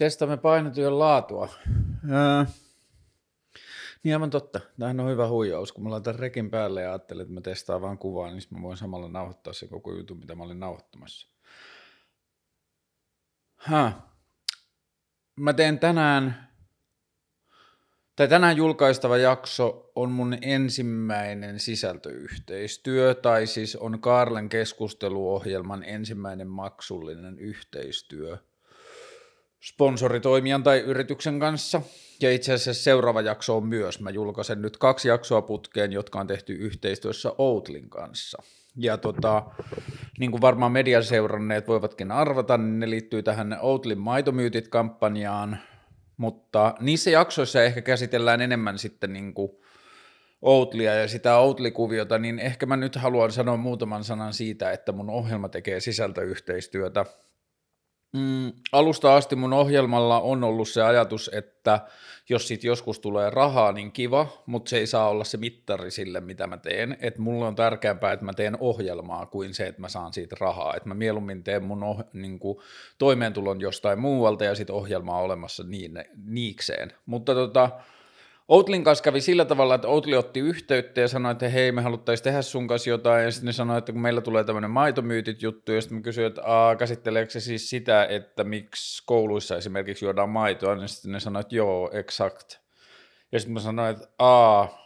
Testaamme painotyön laatua. Öö. Niin aivan totta. Tämähän on hyvä huijaus. Kun mä laitan rekin päälle ja ajattelen, että mä testaan vaan kuvaa, niin mä voin samalla nauhoittaa se koko jutun, mitä mä olin nauhoittamassa. Häh. Mä teen tänään, tai tänään julkaistava jakso on mun ensimmäinen sisältöyhteistyö, tai siis on Karlen keskusteluohjelman ensimmäinen maksullinen yhteistyö – sponsoritoimijan tai yrityksen kanssa. Ja itse asiassa seuraava jakso on myös. Mä julkaisen nyt kaksi jaksoa putkeen, jotka on tehty yhteistyössä Outlin kanssa. Ja tota, niin kuin varmaan median seuranneet voivatkin arvata, niin ne liittyy tähän Outlin maitomyytit-kampanjaan, mutta niissä jaksoissa ehkä käsitellään enemmän sitten niin kuin Outlia ja sitä Outli-kuviota, niin ehkä mä nyt haluan sanoa muutaman sanan siitä, että mun ohjelma tekee sisältöyhteistyötä Mm, alusta asti mun ohjelmalla on ollut se ajatus, että jos siitä joskus tulee rahaa, niin kiva, mutta se ei saa olla se mittari sille, mitä mä teen. Et mulle on tärkeämpää, että mä teen ohjelmaa kuin se, että mä saan siitä rahaa. Et mä mieluummin teen mun oh, niin kuin, toimeentulon jostain muualta ja sitten ohjelmaa olemassa niin, niikseen. Mutta tota, Outlin kanssa kävi sillä tavalla, että Outli otti yhteyttä ja sanoi, että hei, me haluttaisiin tehdä sun kanssa jotain, ja sitten ne sanoi, että kun meillä tulee tämmöinen maitomyytit juttu, ja sitten mä kysyin, että Aa, käsitteleekö se siis sitä, että miksi kouluissa esimerkiksi juodaan maitoa, niin sitten ne sanoi, että joo, exakt. Ja sitten mä sanoin, että aa,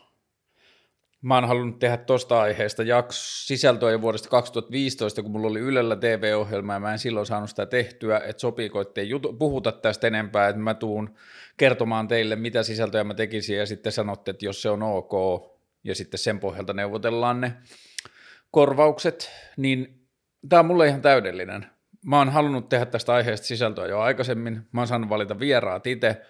mä oon halunnut tehdä tosta aiheesta jaks sisältöä jo vuodesta 2015, kun mulla oli Ylellä TV-ohjelma ja mä en silloin saanut sitä tehtyä, että sopiiko, ettei puhuta tästä enempää, että mä tuun kertomaan teille, mitä sisältöjä mä tekisin ja sitten sanotte, että jos se on ok ja sitten sen pohjalta neuvotellaan ne korvaukset, niin tämä on mulle ihan täydellinen. Mä oon halunnut tehdä tästä aiheesta sisältöä jo aikaisemmin, mä oon saanut valita vieraat itse,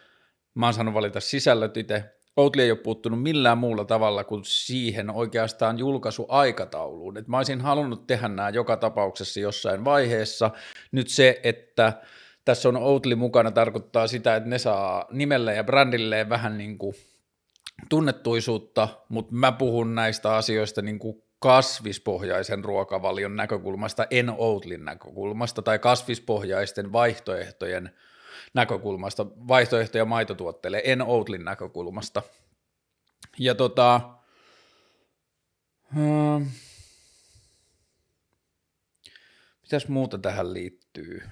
mä oon saanut valita sisällöt itse, Outli ei ole puuttunut millään muulla tavalla kuin siihen oikeastaan julkaisuaikatauluun. Et mä olisin halunnut tehdä nämä joka tapauksessa jossain vaiheessa. Nyt se, että tässä on Outli mukana, tarkoittaa sitä, että ne saa nimellä ja brändilleen vähän niin kuin tunnettuisuutta, mutta mä puhun näistä asioista niin kuin kasvispohjaisen ruokavalion näkökulmasta, en Outlin näkökulmasta, tai kasvispohjaisten vaihtoehtojen näkökulmasta, vaihtoehtoja maitotuotteille, en Outlin näkökulmasta. Ja tota, mitäs muuta tähän liittyy?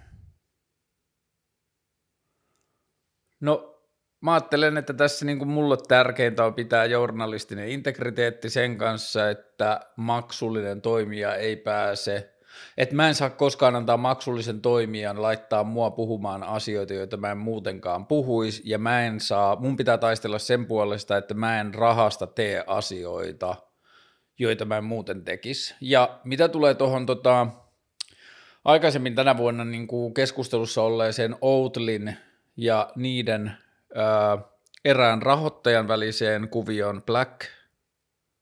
No, mä ajattelen, että tässä niin kuin mulle tärkeintä on pitää journalistinen integriteetti sen kanssa, että maksullinen toimija ei pääse että mä en saa koskaan antaa maksullisen toimijan laittaa mua puhumaan asioita, joita mä en muutenkaan puhuisi, ja mä en saa, mun pitää taistella sen puolesta, että mä en rahasta tee asioita, joita mä en muuten tekisi. Ja mitä tulee tuohon tota, aikaisemmin tänä vuonna niin keskustelussa olleeseen Outlin ja niiden ää, erään rahoittajan väliseen kuvioon Black,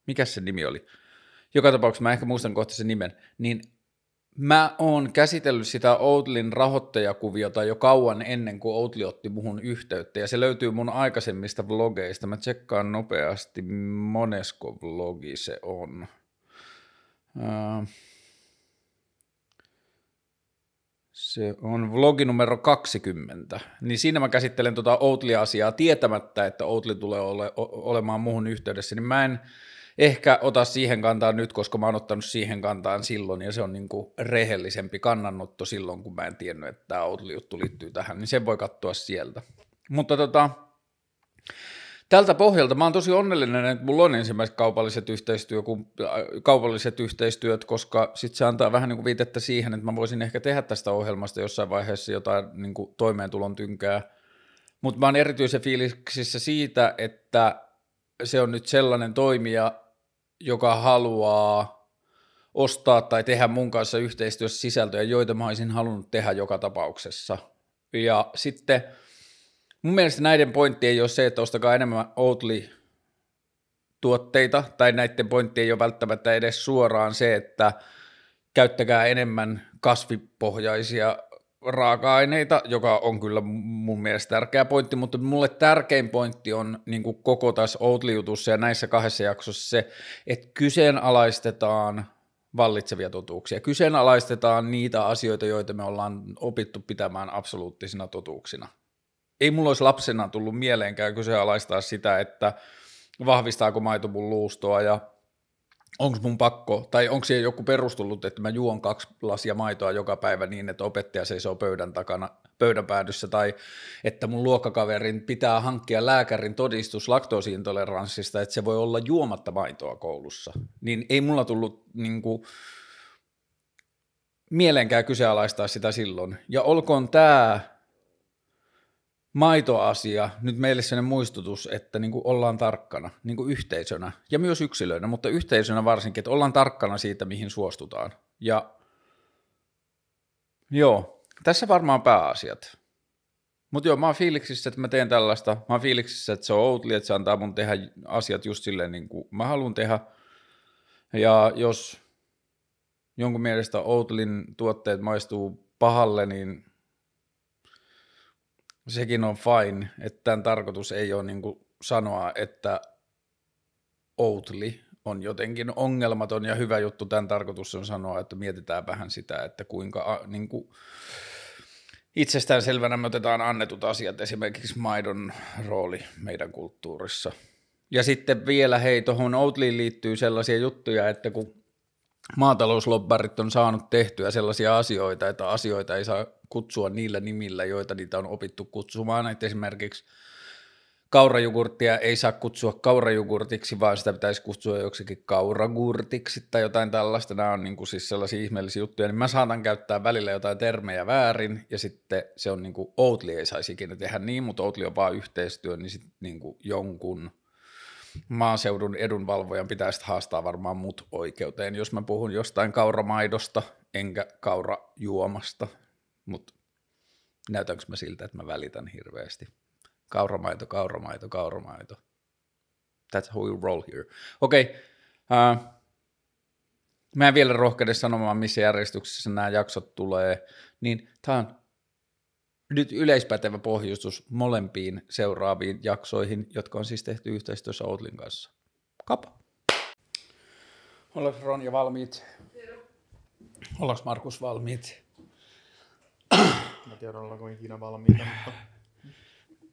mikä se nimi oli? Joka tapauksessa mä ehkä muistan kohta sen nimen, niin Mä oon käsitellyt sitä Outlin rahoittajakuviota jo kauan ennen kuin Outli otti muhun yhteyttä, ja se löytyy mun aikaisemmista vlogeista. Mä tsekkaan nopeasti, monesko vlogi se on. Se on vlogi numero 20, niin siinä mä käsittelen tuota Outli-asiaa tietämättä, että Outli tulee ole, olemaan muuhun yhteydessä, niin mä en ehkä ota siihen kantaan nyt, koska mä oon ottanut siihen kantaan silloin, ja se on niin kuin rehellisempi kannanotto silloin, kun mä en tiennyt, että tämä Outli-juttu liittyy tähän, niin sen voi katsoa sieltä. Mutta tota, tältä pohjalta mä oon tosi onnellinen, että mulla on ensimmäiset kaupalliset, yhteistyö, kaupalliset yhteistyöt, koska sitten se antaa vähän niin kuin viitettä siihen, että mä voisin ehkä tehdä tästä ohjelmasta jossain vaiheessa jotain niin kuin toimeentulon tynkää. Mutta mä oon erityisen fiiliksissä siitä, että se on nyt sellainen toimija, joka haluaa ostaa tai tehdä mun kanssa yhteistyössä sisältöjä, joita mä olisin halunnut tehdä joka tapauksessa. Ja sitten mun mielestä näiden pointti ei ole se, että ostakaa enemmän Oatly tuotteita, tai näiden pointti ei ole välttämättä edes suoraan se, että käyttäkää enemmän kasvipohjaisia raaka-aineita, joka on kyllä mun mielestä tärkeä pointti, mutta mulle tärkein pointti on niin kuin koko tässä Outli-jutussa ja näissä kahdessa jaksossa se, että kyseenalaistetaan vallitsevia totuuksia, kyseenalaistetaan niitä asioita, joita me ollaan opittu pitämään absoluuttisina totuuksina. Ei mulla olisi lapsena tullut mieleenkään kyseenalaistaa sitä, että vahvistaako maito mun luustoa ja onko mun pakko, tai onko siihen joku perustullut, että mä juon kaksi lasia maitoa joka päivä niin, että opettaja seisoo pöydän takana, pöydän päädyssä, tai että mun luokkakaverin pitää hankkia lääkärin todistus laktoosiintoleranssista, että se voi olla juomatta maitoa koulussa, niin ei mulla tullut niin kuin, mieleenkään kyseenalaistaa sitä silloin. Ja olkoon tämä maitoasia nyt meille sellainen muistutus, että niin kuin ollaan tarkkana niin kuin yhteisönä ja myös yksilöinä, mutta yhteisönä varsinkin, että ollaan tarkkana siitä, mihin suostutaan. Ja joo, tässä varmaan pääasiat. Mutta joo, mä oon fiiliksissä, että mä teen tällaista. Mä oon fiiliksissä, että se on outli, että se antaa mun tehdä asiat just silleen niin kuin mä haluan tehdä. Ja jos jonkun mielestä Outlin tuotteet maistuu pahalle, niin sekin on fine, että tämän tarkoitus ei ole niin sanoa, että Outli on jotenkin ongelmaton ja hyvä juttu. Tämän tarkoitus on sanoa, että mietitään vähän sitä, että kuinka niin kuin, itsestään selvänä me otetaan annetut asiat, esimerkiksi maidon rooli meidän kulttuurissa. Ja sitten vielä, hei, tuohon Outliin liittyy sellaisia juttuja, että kun maatalouslobbarit on saanut tehtyä sellaisia asioita, että asioita ei saa kutsua niillä nimillä, joita niitä on opittu kutsumaan, että esimerkiksi kaurajugurttia ei saa kutsua kaurajugurtiksi, vaan sitä pitäisi kutsua joksikin kauragurtiksi tai jotain tällaista. Nämä on niin kuin siis sellaisia ihmeellisiä juttuja, niin mä saatan käyttää välillä jotain termejä väärin, ja sitten se on niin kuin Outli ei saisi ikinä tehdä niin, mutta Outli on vaan yhteistyö, niin sitten niin kuin jonkun maaseudun edunvalvojan pitäisi haastaa varmaan mut oikeuteen, jos mä puhun jostain kauramaidosta enkä kaurajuomasta, mutta näytänkö mä siltä, että mä välitän hirveästi. Kauramaito, kauramaito, kauramaito. That's how we roll here. Okei, okay. uh, mä en vielä rohkeuden sanomaan, missä järjestyksessä nämä jaksot tulee, niin tämä on nyt yleispätevä pohjustus molempiin seuraaviin jaksoihin, jotka on siis tehty yhteistyössä Outlin kanssa. Kapa. Oletko Ronja valmiit? Ollaanko Markus valmiit? Mä tiedän, ollaanko ikinä valmiita, mutta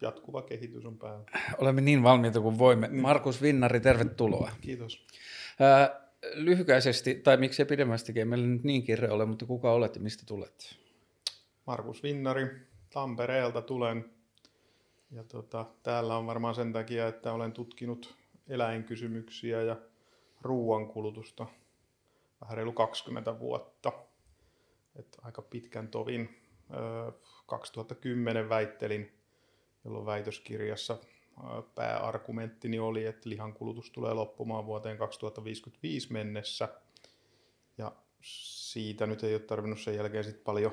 jatkuva kehitys on päällä. Olemme niin valmiita kuin voimme. Markus Vinnari, tervetuloa. Kiitos. Lyhykäisesti, tai miksei pidemmästikin, meillä nyt niin kirja ole, mutta kuka olette, mistä tulette? Markus Vinnari, Tampereelta tulen. Ja tota, täällä on varmaan sen takia, että olen tutkinut eläinkysymyksiä ja ruoankulutusta vähän reilu 20 vuotta. Et aika pitkän tovin. 2010 väittelin, jolloin väitöskirjassa pääargumenttini oli, että lihankulutus tulee loppumaan vuoteen 2055 mennessä. Ja siitä nyt ei ole tarvinnut sen jälkeen sit paljon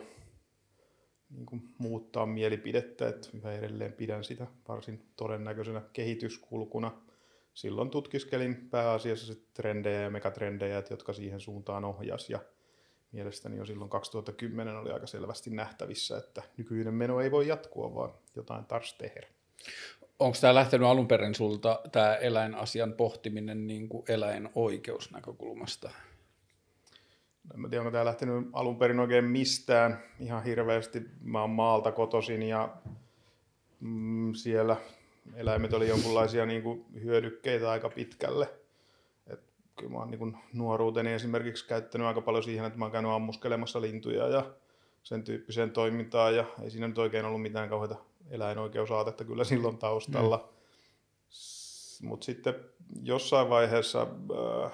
niin kuin muuttaa mielipidettä, että yhä edelleen pidän sitä varsin todennäköisenä kehityskulkuna. Silloin tutkiskelin pääasiassa sit trendejä ja megatrendejä, jotka siihen suuntaan ohjas ja mielestäni jo silloin 2010 oli aika selvästi nähtävissä, että nykyinen meno ei voi jatkua, vaan jotain taas tehdä. Onko tämä lähtenyt alun perin sulta, tämä eläinasian pohtiminen niin kuin eläinoikeusnäkökulmasta? En tiedä, onko tämä lähtenyt alun perin oikein mistään ihan hirveästi. Mä oon maalta kotosin ja mm, siellä eläimet oli jonkunlaisia niin kuin hyödykkeitä aika pitkälle. Et kyllä mä oon niin nuoruuteni esimerkiksi käyttänyt aika paljon siihen, että mä oon käynyt ammuskelemassa lintuja ja sen tyyppiseen toimintaan ja ei siinä nyt oikein ollut mitään kauheita eläinoikeusaatetta kyllä silloin taustalla. Mm. Mutta sitten jossain vaiheessa äh,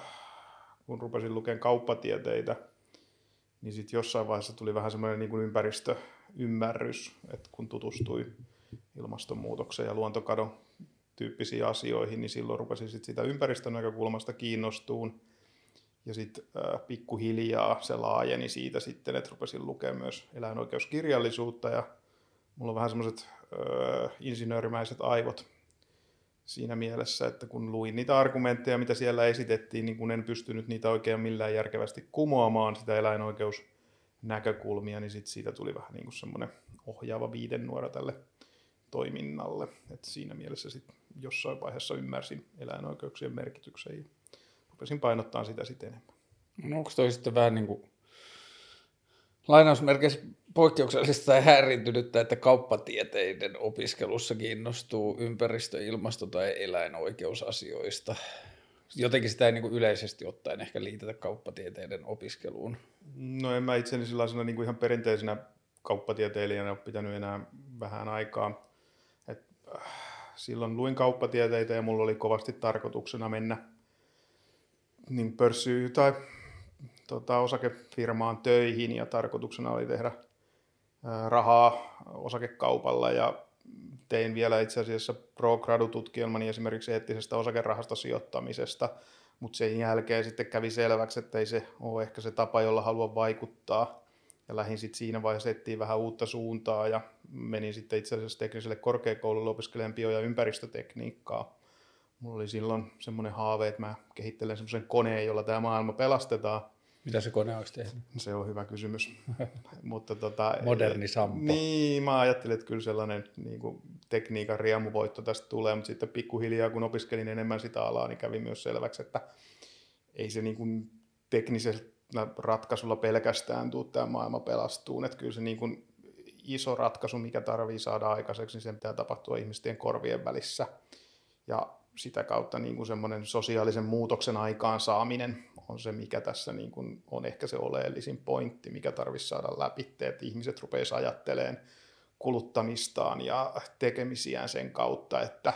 kun rupesin lukemaan kauppatieteitä, niin sitten jossain vaiheessa tuli vähän semmoinen niin kuin ympäristöymmärrys, että kun tutustui ilmastonmuutokseen ja luontokadon tyyppisiin asioihin, niin silloin rupesin sit sitä ympäristön näkökulmasta kiinnostuun. Ja sitten äh, pikkuhiljaa se laajeni siitä sitten, että rupesin lukemaan myös eläinoikeuskirjallisuutta ja mulla on vähän semmoiset äh, insinöörimäiset aivot siinä mielessä, että kun luin niitä argumentteja, mitä siellä esitettiin, niin kun en pystynyt niitä oikein millään järkevästi kumoamaan sitä eläinoikeusnäkökulmia, niin sit siitä tuli vähän niin kuin semmoinen ohjaava viidennuora tälle toiminnalle. Et siinä mielessä sit jossain vaiheessa ymmärsin eläinoikeuksien merkityksen ja rupesin painottaa sitä sitten enemmän. No onko toi sitten vähän niin kuin lainausmerkeissä poikkeuksellista ja häiriintynyttä, että kauppatieteiden opiskelussa kiinnostuu ympäristö-, ilmasto- tai eläinoikeusasioista. Jotenkin sitä ei niin kuin yleisesti ottaen ehkä liitetä kauppatieteiden opiskeluun. No en mä itseni sellaisena niin kuin ihan perinteisenä kauppatieteilijänä ole pitänyt enää vähän aikaa. Et, äh, silloin luin kauppatieteitä ja mulla oli kovasti tarkoituksena mennä niin pörssy- tai tota, osakefirmaan töihin ja tarkoituksena oli tehdä rahaa osakekaupalla ja tein vielä itse asiassa pro tutkielmani esimerkiksi eettisestä osakerahastosijoittamisesta, mutta sen jälkeen sitten kävi selväksi, että ei se ole ehkä se tapa, jolla haluan vaikuttaa. Ja lähdin sitten siinä vaiheessa etsiä vähän uutta suuntaa ja menin sitten itse asiassa tekniselle korkeakoululle opiskelemaan bio- ja ympäristötekniikkaa. Mulla oli silloin semmoinen haave, että mä kehittelen semmoisen koneen, jolla tämä maailma pelastetaan. Mitä se kone olisi tehnyt? Se on hyvä kysymys. Mutta tota, Moderni Sampo. Niin, mä ajattelin, että kyllä sellainen niin kuin, tekniikan riemuvoitto tästä tulee, mutta sitten pikkuhiljaa kun opiskelin enemmän sitä alaa, niin kävi myös selväksi, että ei se niin kuin, teknisellä ratkaisulla pelkästään tuu tämä maailma pelastuun. Että kyllä se niin kuin, iso ratkaisu, mikä tarvii saada aikaiseksi, niin sen pitää tapahtua ihmisten korvien välissä. Ja sitä kautta niin kuin semmoinen sosiaalisen muutoksen aikaansaaminen on se, mikä tässä niin kuin on ehkä se oleellisin pointti, mikä tarvitsisi saada läpi, että ihmiset rupeaisivat ajattelemaan kuluttamistaan ja tekemisiään sen kautta, että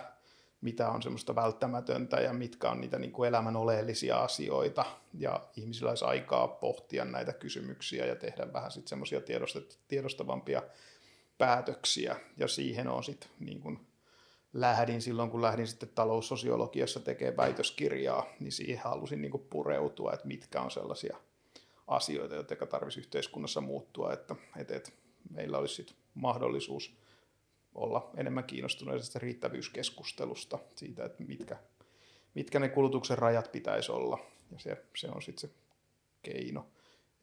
mitä on semmoista välttämätöntä ja mitkä on niitä niin kuin elämän oleellisia asioita. Ja ihmisillä olisi aikaa pohtia näitä kysymyksiä ja tehdä vähän sitten semmoisia tiedostavampia päätöksiä. Ja siihen on sitten niin lähdin silloin, kun lähdin sitten taloussosiologiassa tekemään väitöskirjaa, niin siihen halusin niin pureutua, että mitkä on sellaisia asioita, jotka tarvitsisi yhteiskunnassa muuttua, että, että, että meillä olisi sitten mahdollisuus olla enemmän kiinnostuneista riittävyyskeskustelusta siitä, että mitkä, mitkä ne kulutuksen rajat pitäisi olla. Ja se, se on sitten se keino.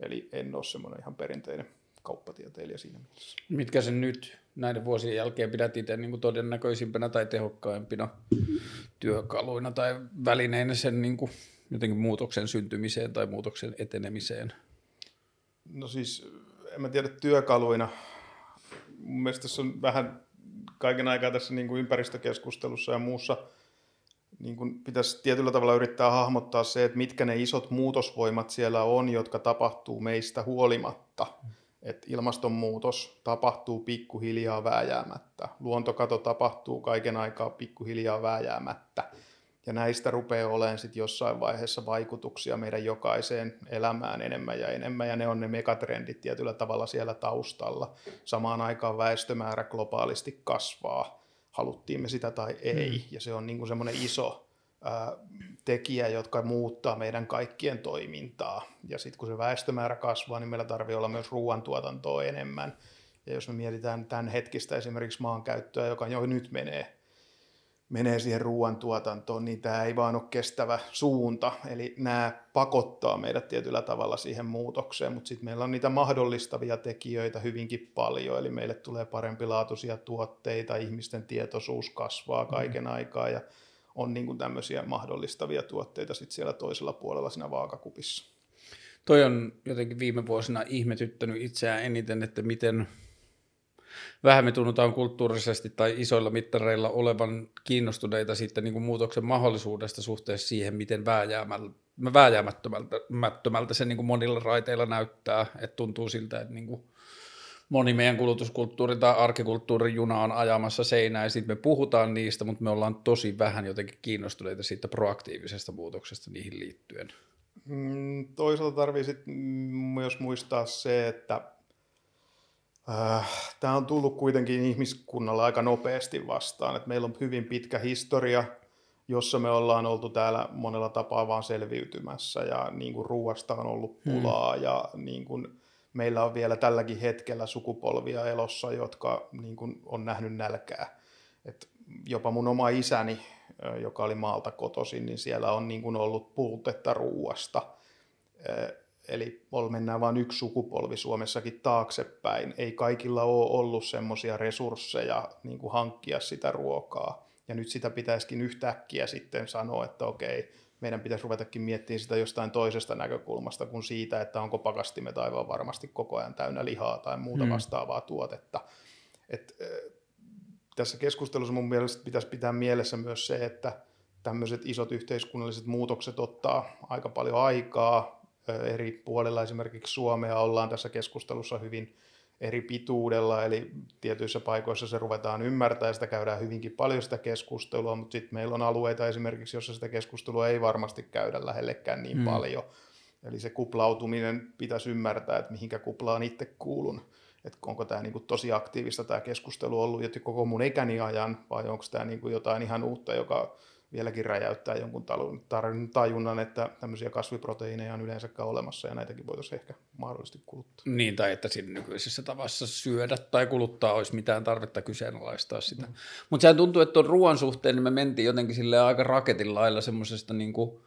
Eli en ole semmoinen ihan perinteinen kauppatieteilijä siinä mielessä. Mitkä sen nyt näiden vuosien jälkeen pidät itse niin kuin todennäköisimpänä tai tehokkaimpina työkaluina tai välineinä sen niin kuin jotenkin muutoksen syntymiseen tai muutoksen etenemiseen? No siis, en mä tiedä työkaluina. Mun mielestä tässä on vähän kaiken aikaa tässä niin kuin ympäristökeskustelussa ja muussa niin kuin pitäisi tietyllä tavalla yrittää hahmottaa se, että mitkä ne isot muutosvoimat siellä on, jotka tapahtuu meistä huolimatta. Mm että ilmastonmuutos tapahtuu pikkuhiljaa vääjäämättä, luontokato tapahtuu kaiken aikaa pikkuhiljaa vääjäämättä, ja näistä rupeaa olemaan sitten jossain vaiheessa vaikutuksia meidän jokaiseen elämään enemmän ja enemmän, ja ne on ne megatrendit tietyllä tavalla siellä taustalla. Samaan aikaan väestömäärä globaalisti kasvaa, haluttiin me sitä tai ei, mm. ja se on niin semmoinen iso tekijä, jotka muuttaa meidän kaikkien toimintaa. Ja sitten kun se väestömäärä kasvaa, niin meillä tarvii olla myös ruoantuotantoa enemmän. Ja jos me mietitään tämän hetkistä esimerkiksi maankäyttöä, joka jo nyt menee, menee siihen ruoantuotantoon, niin tämä ei vaan ole kestävä suunta. Eli nämä pakottaa meidät tietyllä tavalla siihen muutokseen, mutta sitten meillä on niitä mahdollistavia tekijöitä hyvinkin paljon. Eli meille tulee parempilaatuisia tuotteita, ihmisten tietoisuus kasvaa kaiken mm. aikaa ja on niin kuin tämmöisiä mahdollistavia tuotteita sit siellä toisella puolella siinä vaakakupissa. Toi on jotenkin viime vuosina ihmetyttänyt itseään eniten, että miten vähän me tunnutaan kulttuurisesti tai isoilla mittareilla olevan kiinnostuneita sitten niin kuin muutoksen mahdollisuudesta suhteessa siihen, miten vääjäämättömältä se niin kuin monilla raiteilla näyttää, että tuntuu siltä, että niin kuin moni meidän kulutuskulttuuri tai arkikulttuurin juna on ajamassa seinään ja sitten me puhutaan niistä, mutta me ollaan tosi vähän jotenkin kiinnostuneita siitä proaktiivisesta muutoksesta niihin liittyen. Mm, toisaalta tarvii sitten myös muistaa se, että äh, tämä on tullut kuitenkin ihmiskunnalla aika nopeasti vastaan. Et meillä on hyvin pitkä historia, jossa me ollaan oltu täällä monella tapaa vaan selviytymässä ja niin kuin ruuasta on ollut hmm. pulaa hmm. ja niin kuin, meillä on vielä tälläkin hetkellä sukupolvia elossa, jotka niin kuin, on nähnyt nälkää. Et jopa mun oma isäni, joka oli maalta kotoisin, niin siellä on niin kuin ollut puutetta ruuasta. Eli mennään vain yksi sukupolvi Suomessakin taaksepäin. Ei kaikilla ole ollut semmoisia resursseja niin kuin hankkia sitä ruokaa. Ja nyt sitä pitäisikin yhtäkkiä sitten sanoa, että okei, meidän pitäisi ruvetakin miettimään sitä jostain toisesta näkökulmasta kuin siitä, että onko pakastimet aivan varmasti koko ajan täynnä lihaa tai muuta hmm. vastaavaa tuotetta. Et, tässä keskustelussa mun mielestä pitäisi pitää mielessä myös se, että tämmöiset isot yhteiskunnalliset muutokset ottaa aika paljon aikaa. Eri puolilla esimerkiksi Suomea ollaan tässä keskustelussa hyvin eri pituudella, eli tietyissä paikoissa se ruvetaan ymmärtää ja sitä käydään hyvinkin paljon sitä keskustelua, mutta sitten meillä on alueita esimerkiksi, jossa sitä keskustelua ei varmasti käydä lähellekään niin hmm. paljon. Eli se kuplautuminen pitäisi ymmärtää, että mihinkä kuplaan itse kuulun. Että onko tämä niinku tosi aktiivista tämä keskustelu ollut jo koko mun ikäni ajan, vai onko tämä niinku jotain ihan uutta, joka vieläkin räjäyttää jonkun tajunnan, että tämmöisiä kasviproteiineja on yleensäkään olemassa ja näitäkin voitaisiin ehkä mahdollisesti kuluttaa. Niin, tai että siinä nykyisessä tavassa syödä tai kuluttaa olisi mitään tarvetta kyseenalaistaa sitä. Mm. Mutta sehän tuntuu, että tuon ruoan suhteen niin me mentiin jotenkin sille aika raketin lailla semmoisesta niin kuin –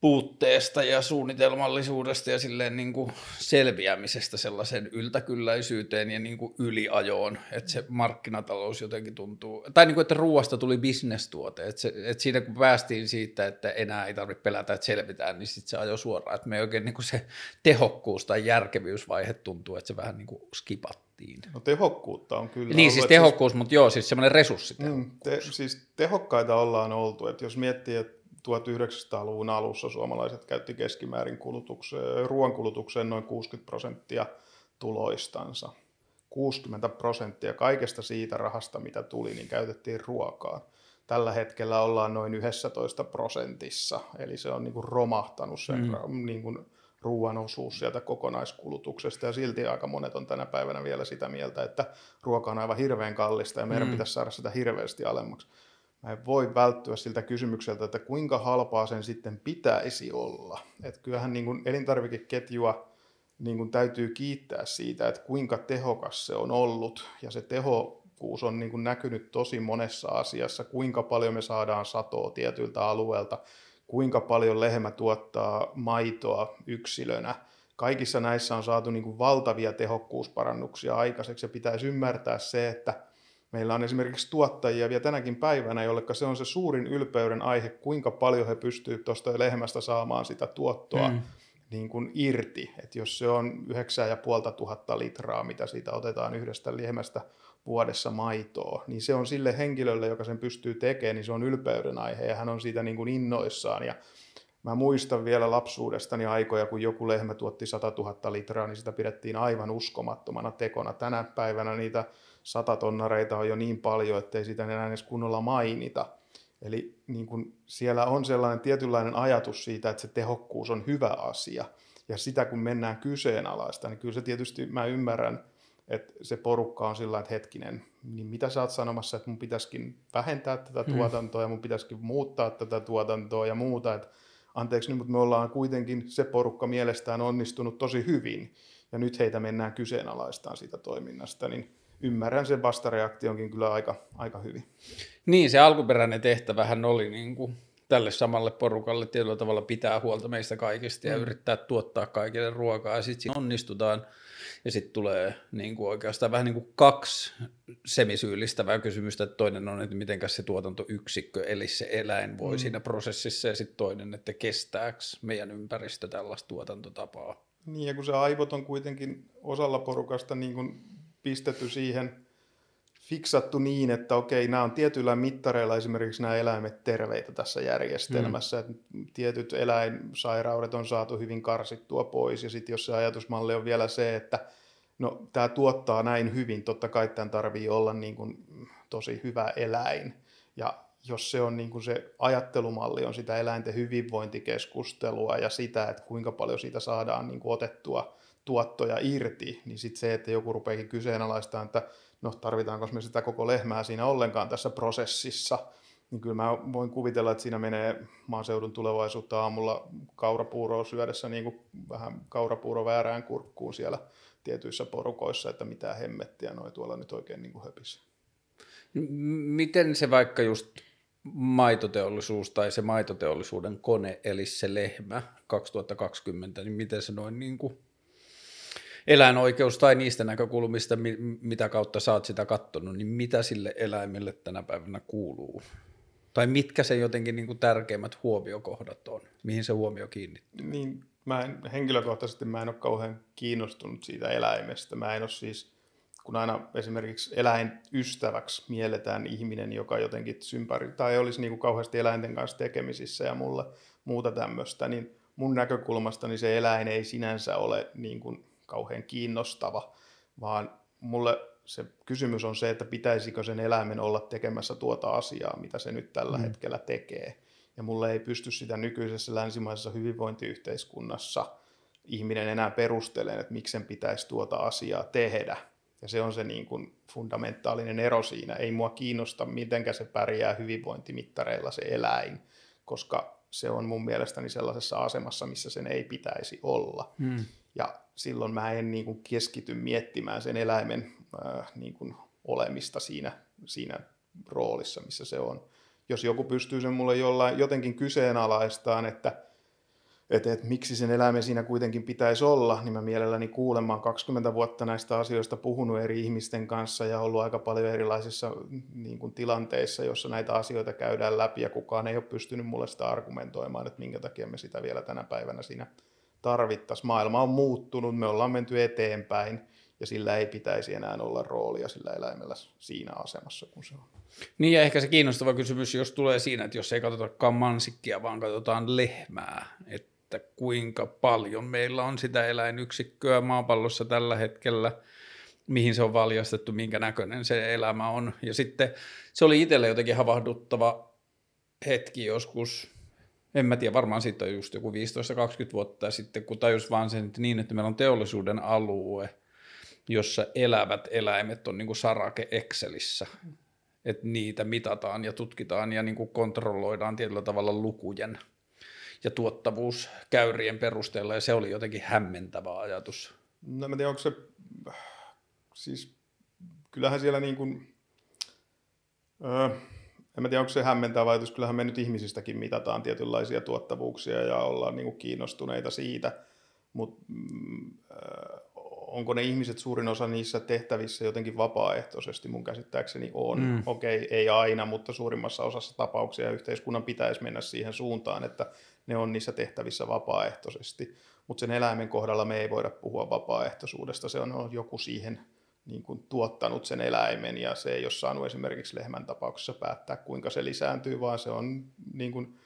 puutteesta ja suunnitelmallisuudesta ja silleen niin kuin selviämisestä sellaiseen yltäkylläisyyteen ja niin kuin yliajoon, että se markkinatalous jotenkin tuntuu, tai niin kuin, että ruoasta tuli bisnestuote, että, se, että siinä kun päästiin siitä, että enää ei tarvitse pelätä, että selvitään, niin sitten se ajoi suoraan, että me oikein niin kuin se tehokkuus tai järkevyysvaihe tuntuu, että se vähän niin kuin skipattiin. No tehokkuutta on kyllä Niin, ollut, siis tehokkuus, siis, mutta joo, siis semmoinen resurssitehokkuus. Mm, te, siis tehokkaita ollaan oltu, että jos miettii, että 1900-luvun alussa suomalaiset käytti keskimäärin kulutukseen, ruoankulutukseen noin 60 prosenttia tuloistansa. 60 prosenttia kaikesta siitä rahasta, mitä tuli, niin käytettiin ruokaan. Tällä hetkellä ollaan noin 11 prosentissa, eli se on niin kuin romahtanut sen mm. niin kuin ruoan osuus sieltä kokonaiskulutuksesta, ja silti aika monet on tänä päivänä vielä sitä mieltä, että ruoka on aivan hirveän kallista, ja meidän mm. pitäisi saada sitä hirveästi alemmaksi mä en voi välttyä siltä kysymykseltä, että kuinka halpaa sen sitten pitäisi olla. Että kyllähän niin kuin elintarvikeketjua niin kuin täytyy kiittää siitä, että kuinka tehokas se on ollut. Ja se tehokkuus on niin kuin näkynyt tosi monessa asiassa, kuinka paljon me saadaan satoa tietyltä alueelta, kuinka paljon lehmä tuottaa maitoa yksilönä. Kaikissa näissä on saatu niin kuin valtavia tehokkuusparannuksia aikaiseksi ja pitäisi ymmärtää se, että – Meillä on esimerkiksi tuottajia vielä tänäkin päivänä, jolle se on se suurin ylpeyden aihe, kuinka paljon he pystyvät tuosta lehmästä saamaan sitä tuottoa mm. niin kuin irti. Että jos se on 9500 litraa, mitä siitä otetaan yhdestä lehmästä vuodessa maitoa, niin se on sille henkilölle, joka sen pystyy tekemään, niin se on ylpeyden aihe ja hän on siitä niin kuin innoissaan. Ja Mä muistan vielä lapsuudestani aikoja, kun joku lehmä tuotti 100 000 litraa, niin sitä pidettiin aivan uskomattomana tekona. Tänä päivänä niitä satatonnareita on jo niin paljon, ettei sitä enää edes kunnolla mainita. Eli niin kun siellä on sellainen tietynlainen ajatus siitä, että se tehokkuus on hyvä asia. Ja sitä kun mennään kyseenalaista, niin kyllä se tietysti mä ymmärrän, että se porukka on sillä että hetkinen, niin mitä sä oot sanomassa, että mun pitäisikin vähentää tätä hmm. tuotantoa ja mun pitäisikin muuttaa tätä tuotantoa ja muuta. Että anteeksi nyt, mutta me ollaan kuitenkin se porukka mielestään onnistunut tosi hyvin. Ja nyt heitä mennään kyseenalaistaan siitä toiminnasta, niin ymmärrän sen vastareaktionkin kyllä aika, aika hyvin. Niin, se alkuperäinen tehtävähän oli niin kuin tälle samalle porukalle tietyllä tavalla pitää huolta meistä kaikista ja mm. yrittää tuottaa kaikille ruokaa ja sitten onnistutaan ja sitten tulee niin kuin oikeastaan vähän niin kuin kaksi semisyyllistävää kysymystä, että toinen on, että miten se tuotantoyksikkö, eli se eläin voi mm. siinä prosessissa ja sitten toinen, että kestääkö meidän ympäristö tällaista tuotantotapaa. Niin ja kun se aivot on kuitenkin osalla porukasta niin kuin pistetty siihen, fiksattu niin, että okei, nämä on tietyillä mittareilla esimerkiksi nämä eläimet terveitä tässä järjestelmässä, mm. että tietyt eläinsairaudet on saatu hyvin karsittua pois, ja sitten jos se ajatusmalli on vielä se, että no tämä tuottaa näin hyvin, totta kai tämän tarvii olla niin kuin tosi hyvä eläin, ja jos se on niin kuin se ajattelumalli on sitä eläinten hyvinvointikeskustelua ja sitä, että kuinka paljon siitä saadaan niin kuin otettua tuottoja irti, niin sitten se, että joku rupeakin kyseenalaistamaan, että no tarvitaanko me sitä koko lehmää siinä ollenkaan tässä prosessissa, niin kyllä mä voin kuvitella, että siinä menee maaseudun tulevaisuutta aamulla kaurapuuroa syödessä niin kuin vähän kaurapuuro väärään kurkkuun siellä tietyissä porukoissa, että mitä hemmettiä noi tuolla nyt oikein niin höpisi. Miten se vaikka just maitoteollisuus tai se maitoteollisuuden kone, eli se lehmä 2020, niin miten se noin niin kuin eläinoikeus tai niistä näkökulmista, mitä kautta sä oot sitä kattonut, niin mitä sille eläimelle tänä päivänä kuuluu? Tai mitkä se jotenkin niin kuin tärkeimmät huomiokohdat on, mihin se huomio kiinnittyy? Niin, mä en, henkilökohtaisesti mä en ole kauhean kiinnostunut siitä eläimestä. Mä en ole siis, kun aina esimerkiksi eläinystäväksi mielletään ihminen, joka jotenkin sympari, tai olisi niin kuin kauheasti eläinten kanssa tekemisissä ja mulle muuta tämmöistä, niin mun näkökulmasta niin se eläin ei sinänsä ole niin kuin kauhean kiinnostava, vaan mulle se kysymys on se, että pitäisikö sen eläimen olla tekemässä tuota asiaa, mitä se nyt tällä mm. hetkellä tekee. Ja mulle ei pysty sitä nykyisessä länsimaisessa hyvinvointiyhteiskunnassa ihminen enää perustelemaan, että miksi sen pitäisi tuota asiaa tehdä. Ja se on se niin kuin fundamentaalinen ero siinä. Ei mua kiinnosta, miten se pärjää hyvinvointimittareilla se eläin, koska se on mun mielestäni sellaisessa asemassa, missä sen ei pitäisi olla. Mm. Ja silloin mä en niin kuin keskity miettimään sen eläimen äh, niin kuin olemista siinä, siinä roolissa, missä se on. Jos joku pystyy sen mulle jollain, jotenkin kyseenalaistaan, että että, että miksi sen eläimen siinä kuitenkin pitäisi olla, niin mä mielelläni kuulemaan 20 vuotta näistä asioista puhunut eri ihmisten kanssa ja ollut aika paljon erilaisissa niin kuin, tilanteissa, jossa näitä asioita käydään läpi ja kukaan ei ole pystynyt mulle sitä argumentoimaan, että minkä takia me sitä vielä tänä päivänä siinä tarvittaisiin. Maailma on muuttunut, me ollaan menty eteenpäin ja sillä ei pitäisi enää olla roolia sillä eläimellä siinä asemassa kuin se on. Niin ja ehkä se kiinnostava kysymys, jos tulee siinä, että jos ei katsotakaan mansikkia, vaan katsotaan lehmää, että kuinka paljon meillä on sitä eläinyksikköä maapallossa tällä hetkellä, mihin se on valjastettu, minkä näköinen se elämä on. Ja sitten se oli itselle jotenkin havahduttava hetki joskus en mä tiedä, varmaan siitä on just joku 15-20 vuotta. Sitten, kun tajus vaan sen, että niin, että meillä on teollisuuden alue, jossa elävät eläimet on niin kuin sarake Excelissä, että niitä mitataan ja tutkitaan ja niin kuin kontrolloidaan tietyllä tavalla lukujen ja tuottavuuskäyrien perusteella, ja se oli jotenkin hämmentävä ajatus. No mä tiedän, onko se, siis kyllähän siellä niin kuin, öö, en mä tiedä, onko se hämmentävä ajatus, kyllähän me nyt ihmisistäkin mitataan tietynlaisia tuottavuuksia ja ollaan niin kuin kiinnostuneita siitä, mutta mm, onko ne ihmiset suurin osa niissä tehtävissä jotenkin vapaaehtoisesti, mun käsittääkseni on. Mm. Okei, okay, ei aina, mutta suurimmassa osassa tapauksia yhteiskunnan pitäisi mennä siihen suuntaan, että ne on niissä tehtävissä vapaaehtoisesti. Mutta sen eläimen kohdalla me ei voida puhua vapaaehtoisuudesta, se on joku siihen niin kuin tuottanut sen eläimen ja se ei ole saanut esimerkiksi lehmän tapauksessa päättää, kuinka se lisääntyy, vaan se on niin kuin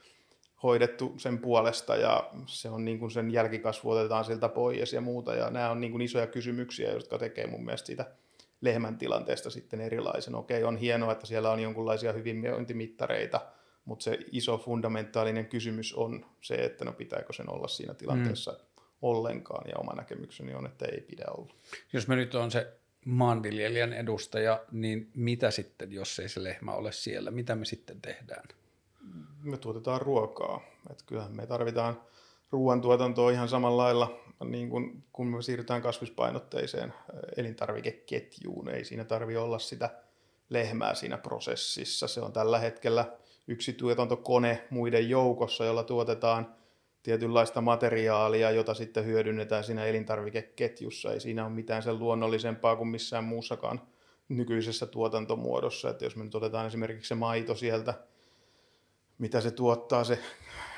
hoidettu sen puolesta ja se on niin kuin sen jälkikasvu otetaan siltä pois ja muuta. Ja nämä on niin kuin isoja kysymyksiä, jotka tekee mun mielestä siitä lehmän tilanteesta sitten erilaisen. Okei, on hienoa, että siellä on jonkunlaisia hyvinvointimittareita, mutta se iso fundamentaalinen kysymys on se, että no pitääkö sen olla siinä tilanteessa mm. ollenkaan, ja oma näkemykseni on, että ei pidä olla. Jos me nyt on se maanviljelijän edustaja, niin mitä sitten, jos ei se lehmä ole siellä, mitä me sitten tehdään? Me tuotetaan ruokaa. Et kyllähän me tarvitaan ruoantuotantoa ihan samalla lailla, niin kun, kun me siirrytään kasvispainotteiseen elintarvikeketjuun. Ei siinä tarvi olla sitä lehmää siinä prosessissa. Se on tällä hetkellä yksi tuotantokone muiden joukossa, jolla tuotetaan – tietynlaista materiaalia, jota sitten hyödynnetään siinä elintarvikeketjussa. Ei siinä ole mitään sen luonnollisempaa kuin missään muussakaan nykyisessä tuotantomuodossa. Että jos me nyt otetaan esimerkiksi se maito sieltä, mitä se tuottaa se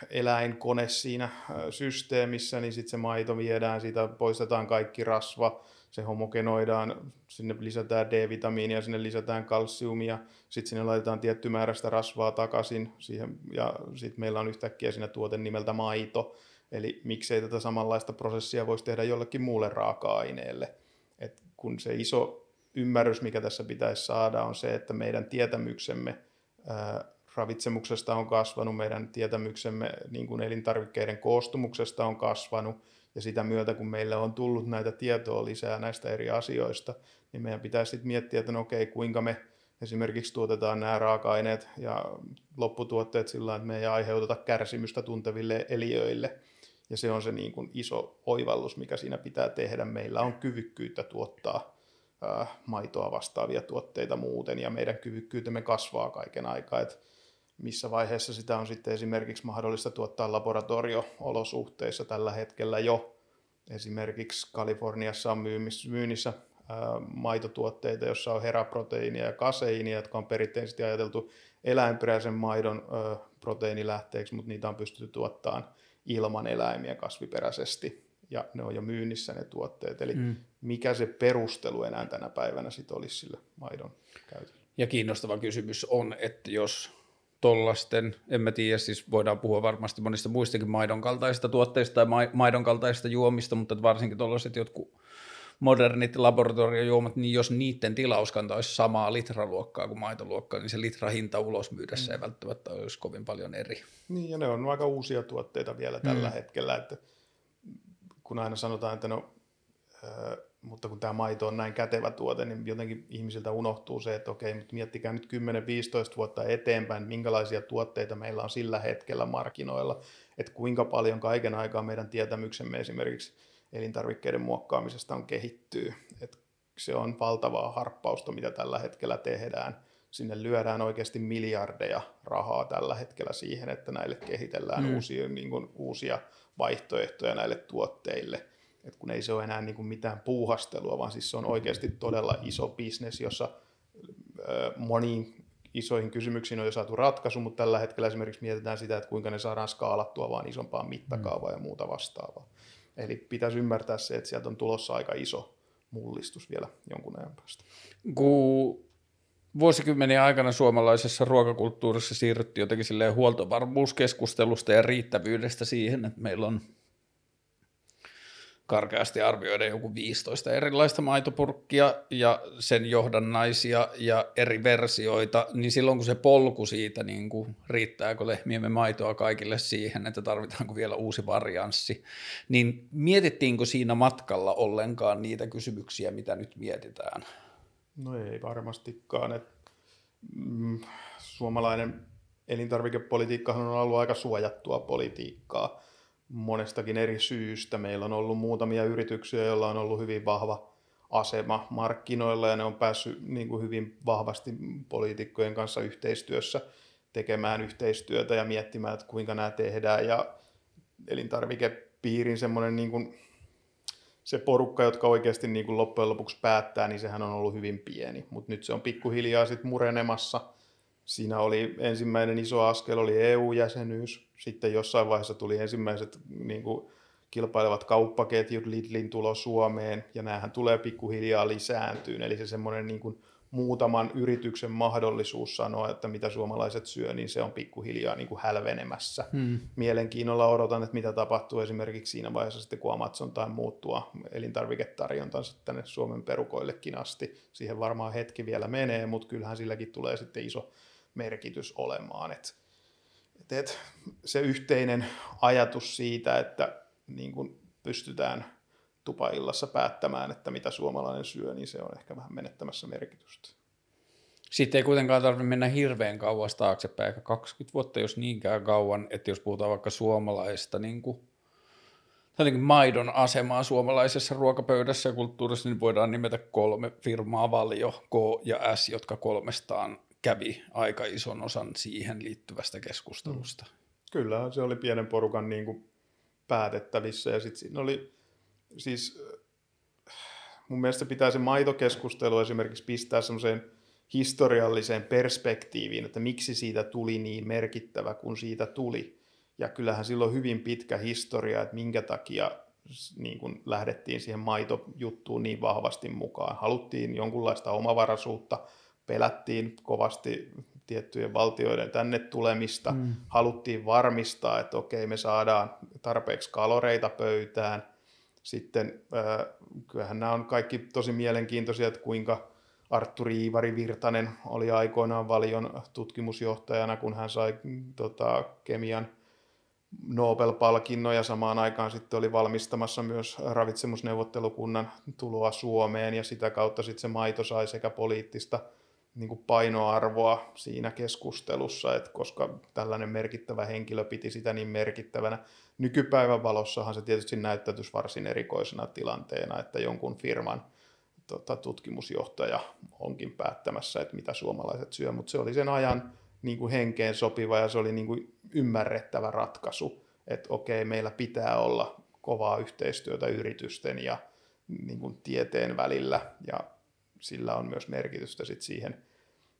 eläinkone siinä systeemissä, niin sitten se maito viedään, siitä poistetaan kaikki rasva, se homogenoidaan, sinne lisätään D-vitamiinia, sinne lisätään kalsiumia, sitten sinne laitetaan tietty määrä sitä rasvaa takaisin siihen, ja sitten meillä on yhtäkkiä siinä tuote nimeltä maito, eli miksei tätä samanlaista prosessia voisi tehdä jollekin muulle raaka-aineelle. Et kun se iso ymmärrys, mikä tässä pitäisi saada, on se, että meidän tietämyksemme ää, ravitsemuksesta on kasvanut, meidän tietämyksemme niin kuin elintarvikkeiden koostumuksesta on kasvanut, ja sitä myötä, kun meille on tullut näitä tietoa lisää näistä eri asioista, niin meidän pitäisi sitten miettiä, että no okei, kuinka me esimerkiksi tuotetaan nämä raaka-aineet ja lopputuotteet sillä että me ei aiheuteta kärsimystä tunteville eliöille. Ja se on se niin kuin iso oivallus, mikä siinä pitää tehdä. Meillä on kyvykkyyttä tuottaa maitoa vastaavia tuotteita muuten, ja meidän kyvykkyytemme kasvaa kaiken aikaa. Et missä vaiheessa sitä on sitten esimerkiksi mahdollista tuottaa laboratorio-olosuhteissa tällä hetkellä jo. Esimerkiksi Kaliforniassa on myynnissä maitotuotteita, jossa on heraproteiinia ja kaseiinia, jotka on perinteisesti ajateltu eläinperäisen maidon proteiinilähteeksi, mutta niitä on pystytty tuottamaan ilman eläimiä kasviperäisesti ja ne on jo myynnissä ne tuotteet. Eli mm. mikä se perustelu enää tänä päivänä sitten olisi sille maidon käytölle? Ja kiinnostava kysymys on, että jos tollasten, en mä tiedä, siis voidaan puhua varmasti monista muistakin maidon kaltaisista tuotteista tai maidon kaltaisista juomista, mutta varsinkin tuollaiset jotkut modernit laboratoriojuomat, niin jos niiden tilauskanta olisi samaa litraluokkaa kuin maitoluokkaa, niin se litrahinta ulos myydessä mm. ei välttämättä olisi kovin paljon eri. Niin, ja ne on aika uusia tuotteita vielä tällä mm. hetkellä, että kun aina sanotaan, että no, mutta kun tämä maito on näin kätevä tuote, niin jotenkin ihmisiltä unohtuu se, että okei, mutta miettikää nyt 10-15 vuotta eteenpäin, minkälaisia tuotteita meillä on sillä hetkellä markkinoilla, että kuinka paljon kaiken aikaa meidän tietämyksemme esimerkiksi elintarvikkeiden muokkaamisesta on kehittyy. Et se on valtavaa harppausta, mitä tällä hetkellä tehdään. Sinne lyödään oikeasti miljardeja rahaa tällä hetkellä siihen, että näille kehitellään mm. uusia, niin kuin, uusia vaihtoehtoja näille tuotteille. Et kun ei se ole enää niin kuin mitään puuhastelua, vaan siis se on oikeasti todella iso bisnes, jossa moniin isoihin kysymyksiin on jo saatu ratkaisu, mutta tällä hetkellä esimerkiksi mietitään sitä, että kuinka ne saadaan skaalattua vaan isompaan mittakaavaan ja muuta vastaavaa. Eli pitäisi ymmärtää se, että sieltä on tulossa aika iso mullistus vielä jonkun ajan päästä. Kun vuosikymmenen aikana suomalaisessa ruokakulttuurissa siirryttiin jotenkin huoltovarmuuskeskustelusta ja riittävyydestä siihen, että meillä on karkeasti arvioiden joku 15 erilaista maitopurkkia ja sen johdannaisia ja eri versioita, niin silloin kun se polku siitä, niin kuin, riittääkö lehmiemme maitoa kaikille siihen, että tarvitaanko vielä uusi varianssi, niin mietittiinkö siinä matkalla ollenkaan niitä kysymyksiä, mitä nyt mietitään? No ei varmastikaan. Et, mm, suomalainen elintarvikepolitiikkahan on ollut aika suojattua politiikkaa monestakin eri syystä. Meillä on ollut muutamia yrityksiä, joilla on ollut hyvin vahva asema markkinoilla ja ne on päässyt niin kuin hyvin vahvasti poliitikkojen kanssa yhteistyössä tekemään yhteistyötä ja miettimään, että kuinka nämä tehdään. Ja elintarvikepiirin semmoinen niin kuin, se porukka, jotka oikeasti niin kuin loppujen lopuksi päättää, niin sehän on ollut hyvin pieni. Mutta nyt se on pikkuhiljaa sitten murenemassa – Siinä oli ensimmäinen iso askel, oli EU-jäsenyys. Sitten jossain vaiheessa tuli ensimmäiset niin kuin, kilpailevat kauppaketjut, Lidlin tulo Suomeen, ja näähän tulee pikkuhiljaa lisääntyyn. Eli se semmoinen niin kuin, muutaman yrityksen mahdollisuus sanoa, että mitä suomalaiset syö, niin se on pikkuhiljaa niin kuin hälvenemässä. Hmm. Mielenkiinnolla odotan, että mitä tapahtuu esimerkiksi siinä vaiheessa sitten, kun Amazon tai muuttua elintarviketarjontansa tänne Suomen perukoillekin asti. Siihen varmaan hetki vielä menee, mutta kyllähän silläkin tulee sitten iso merkitys olemaan. Et, et, et se yhteinen ajatus siitä, että niin kun pystytään tupaillassa päättämään, että mitä suomalainen syö, niin se on ehkä vähän menettämässä merkitystä. Sitten ei kuitenkaan tarvitse mennä hirveän kauas taaksepäin, ehkä 20 vuotta, jos niinkään kauan, että jos puhutaan vaikka suomalaista niin kuin, maidon asemaa suomalaisessa ruokapöydässä ja kulttuurissa, niin voidaan nimetä kolme firmaa, Valio, K ja S, jotka kolmestaan kävi aika ison osan siihen liittyvästä keskustelusta. Mm. Kyllä, se oli pienen porukan niin kuin päätettävissä ja sitten siinä oli siis mun mielestä pitää se maitokeskustelu esimerkiksi pistää semmoiseen historialliseen perspektiiviin, että miksi siitä tuli niin merkittävä, kun siitä tuli. Ja kyllähän silloin hyvin pitkä historia, että minkä takia niin kun lähdettiin siihen maitojuttuun niin vahvasti mukaan. Haluttiin jonkunlaista omavaraisuutta, pelättiin kovasti tiettyjen valtioiden tänne tulemista, mm. haluttiin varmistaa, että okei, me saadaan tarpeeksi kaloreita pöytään. Sitten äh, kyllähän nämä on kaikki tosi mielenkiintoisia, että kuinka Artturi Iivari Virtanen oli aikoinaan valion tutkimusjohtajana, kun hän sai tota, kemian Nobel-palkinnon ja samaan aikaan sitten oli valmistamassa myös ravitsemusneuvottelukunnan tuloa Suomeen ja sitä kautta sitten se maito sai sekä poliittista – niin kuin painoarvoa siinä keskustelussa, että koska tällainen merkittävä henkilö piti sitä niin merkittävänä. Nykypäivän valossahan se tietysti näyttäytyisi varsin erikoisena tilanteena, että jonkun firman tota, tutkimusjohtaja onkin päättämässä, että mitä suomalaiset syö, mutta se oli sen ajan niin kuin henkeen sopiva ja se oli niin kuin ymmärrettävä ratkaisu, että okei, meillä pitää olla kovaa yhteistyötä yritysten ja niin kuin tieteen välillä ja sillä on myös merkitystä sit siihen,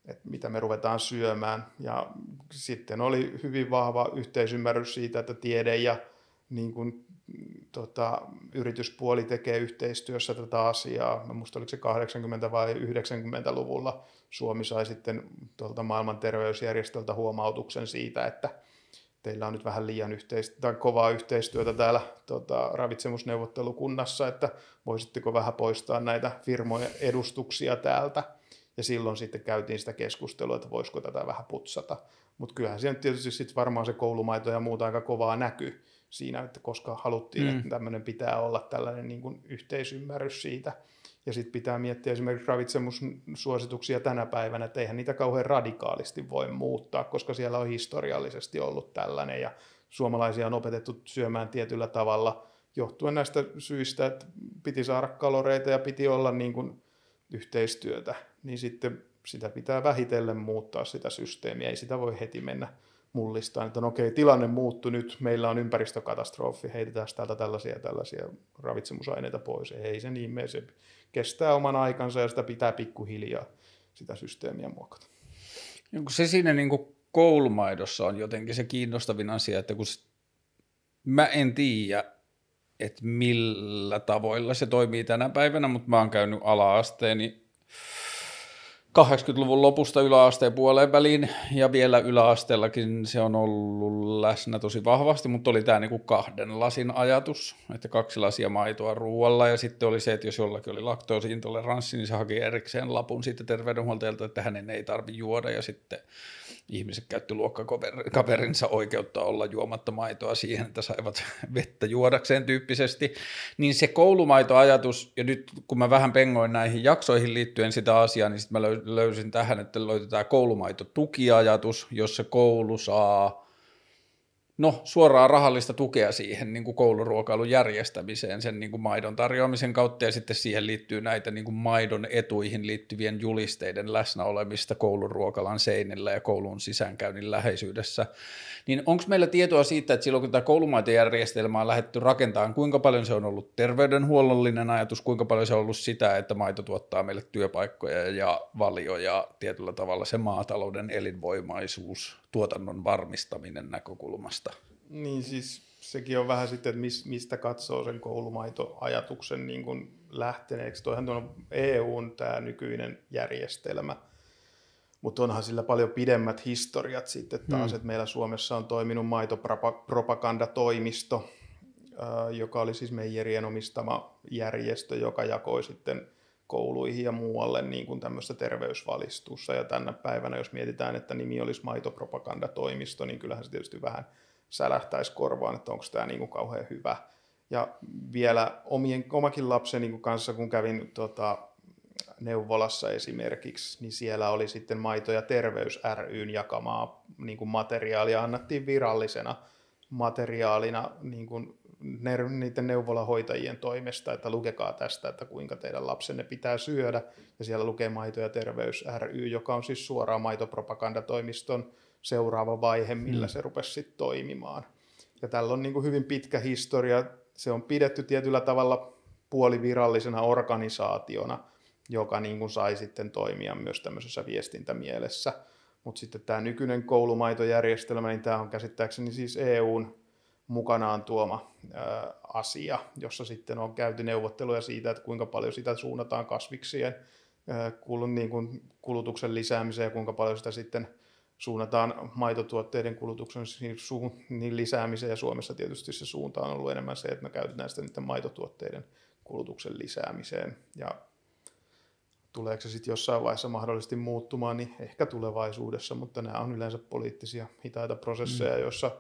että mitä me ruvetaan syömään. Ja sitten oli hyvin vahva yhteisymmärrys siitä, että tiede ja niin kuin, tota, yrityspuoli tekee yhteistyössä tätä asiaa. Mä muista oliko se 80- vai 90-luvulla Suomi sai sitten tuolta maailman terveysjärjestöltä huomautuksen siitä, että teillä on nyt vähän liian yhteistyötä, tai kovaa yhteistyötä täällä tota, ravitsemusneuvottelukunnassa, että voisitteko vähän poistaa näitä firmojen edustuksia täältä. Ja silloin sitten käytiin sitä keskustelua, että voisiko tätä vähän putsata. Mutta kyllähän siellä tietysti sitten varmaan se koulumaito ja muuta aika kovaa näkyy siinä, että koska haluttiin, mm. että tämmöinen pitää olla tällainen niin kuin yhteisymmärrys siitä. Ja sitten pitää miettiä esimerkiksi ravitsemussuosituksia tänä päivänä, että eihän niitä kauhean radikaalisti voi muuttaa, koska siellä on historiallisesti ollut tällainen ja suomalaisia on opetettu syömään tietyllä tavalla johtuen näistä syistä, että piti saada kaloreita ja piti olla niin kuin yhteistyötä, niin sitten sitä pitää vähitellen muuttaa sitä systeemiä, ei sitä voi heti mennä mullistaa, että no okei, tilanne muuttui nyt, meillä on ympäristökatastrofi, heitetään täältä tällaisia tällaisia ravitsemusaineita pois. Ei se niin mene, se kestää oman aikansa ja sitä pitää pikkuhiljaa sitä systeemiä muokata. Se siinä niin kuin koulumaidossa on jotenkin se kiinnostavin asia, että kun mä en tiedä, että millä tavoilla se toimii tänä päivänä, mutta mä oon käynyt ala-asteeni 80-luvun lopusta yläasteen puoleen väliin ja vielä yläasteellakin se on ollut läsnä tosi vahvasti, mutta oli tämä niinku kahden lasin ajatus, että kaksi lasia maitoa ruoalla ja sitten oli se, että jos jollakin oli laktoosiintoleranssi, niin se haki erikseen lapun sitten terveydenhuoltajalta, että hänen ei tarvi juoda ja sitten ihmiset käytti luokkakaverinsa oikeutta olla juomatta maitoa siihen, että saivat vettä juodakseen tyyppisesti, niin se koulumaitoajatus, ja nyt kun mä vähän pengoin näihin jaksoihin liittyen sitä asiaa, niin sitten mä löysin tähän, että löytetään koulumaitotukiajatus, jossa koulu saa no, suoraa rahallista tukea siihen niin kuin kouluruokailun järjestämiseen sen niin kuin maidon tarjoamisen kautta ja sitten siihen liittyy näitä niin kuin maidon etuihin liittyvien julisteiden läsnäolemista kouluruokalan seinillä ja koulun sisäänkäynnin läheisyydessä. Niin onko meillä tietoa siitä, että silloin kun tämä koulumaitojärjestelmä on lähdetty rakentamaan, kuinka paljon se on ollut terveydenhuollollinen ajatus, kuinka paljon se on ollut sitä, että maito tuottaa meille työpaikkoja ja valioja tietyllä tavalla se maatalouden elinvoimaisuus tuotannon varmistaminen näkökulmasta. Niin siis sekin on vähän sitten, että mistä katsoo sen koulumaitoajatuksen niin kuin lähteneeksi. Toihan on EUn tämä nykyinen järjestelmä, mutta onhan sillä paljon pidemmät historiat sitten taas, hmm. että meillä Suomessa on toiminut maitopropagandatoimisto, joka oli siis Meijerien omistama järjestö, joka jakoi sitten kouluihin ja muualle niin kuin tämmöistä terveysvalistusta. Ja tänä päivänä, jos mietitään, että nimi olisi maitopropagandatoimisto, niin kyllähän se tietysti vähän sälähtäisi korvaan, että onko tämä niin kuin kauhean hyvä. Ja vielä omien, omakin lapseni kanssa, kun kävin tota, neuvolassa esimerkiksi, niin siellä oli sitten Maito- ja terveys ryn jakamaa niin kuin materiaalia, annettiin virallisena materiaalina niin kuin niiden neuvolahoitajien toimesta, että lukekaa tästä, että kuinka teidän lapsenne pitää syödä. Ja siellä lukee Maito- ja terveys ry, joka on siis suoraan maitopropagandatoimiston seuraava vaihe, millä mm. se rupesi sitten toimimaan. Ja tällä on niin kuin hyvin pitkä historia. Se on pidetty tietyllä tavalla puolivirallisena organisaationa, joka niin kuin sai sitten toimia myös tämmöisessä viestintämielessä. Mutta sitten tämä nykyinen koulumaitojärjestelmä, niin tämä on käsittääkseni siis EUn mukanaan tuoma ää, asia, jossa sitten on käyty neuvotteluja siitä, että kuinka paljon sitä suunnataan kasviksien ää, niin kuin kulutuksen lisäämiseen ja kuinka paljon sitä sitten suunnataan maitotuotteiden kulutuksen niin lisäämiseen. Ja Suomessa tietysti se suunta on ollut enemmän se, että me käytetään sitä niiden maitotuotteiden kulutuksen lisäämiseen. Ja tuleeko se sitten jossain vaiheessa mahdollisesti muuttumaan, niin ehkä tulevaisuudessa, mutta nämä on yleensä poliittisia hitaita prosesseja, mm. joissa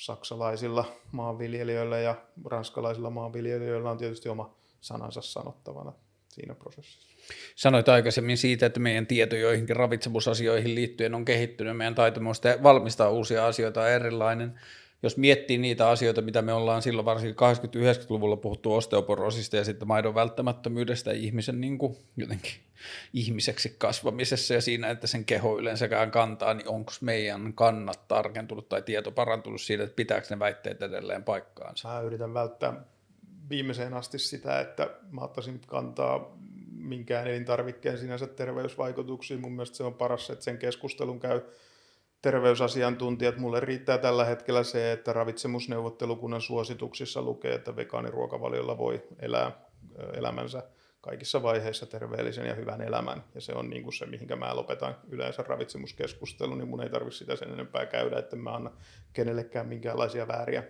saksalaisilla maanviljelijöillä ja ranskalaisilla maanviljelijöillä on tietysti oma sanansa sanottavana siinä prosessissa. Sanoit aikaisemmin siitä, että meidän tieto joihinkin ravitsemusasioihin liittyen on kehittynyt, meidän taito valmistaa uusia asioita on erilainen jos miettii niitä asioita, mitä me ollaan silloin varsinkin 80-90-luvulla puhuttu osteoporosista ja sitten maidon välttämättömyydestä ihmisen niin kuin jotenkin ihmiseksi kasvamisessa ja siinä, että sen keho yleensäkään kantaa, niin onko meidän kannat tarkentunut tai tieto parantunut siitä, että pitääkö ne väitteet edelleen paikkaansa? Mä yritän välttää viimeiseen asti sitä, että mä ottaisin kantaa minkään elintarvikkeen sinänsä terveysvaikutuksiin. Mun mielestä se on paras, että sen keskustelun käy terveysasiantuntijat. Mulle riittää tällä hetkellä se, että ravitsemusneuvottelukunnan suosituksissa lukee, että vegaaniruokavaliolla voi elää elämänsä kaikissa vaiheissa terveellisen ja hyvän elämän. Ja se on niin kuin se, mihinkä mä lopetan yleensä ravitsemuskeskustelun, niin mun ei tarvitse sitä sen enempää käydä, että mä anna kenellekään minkäänlaisia vääriä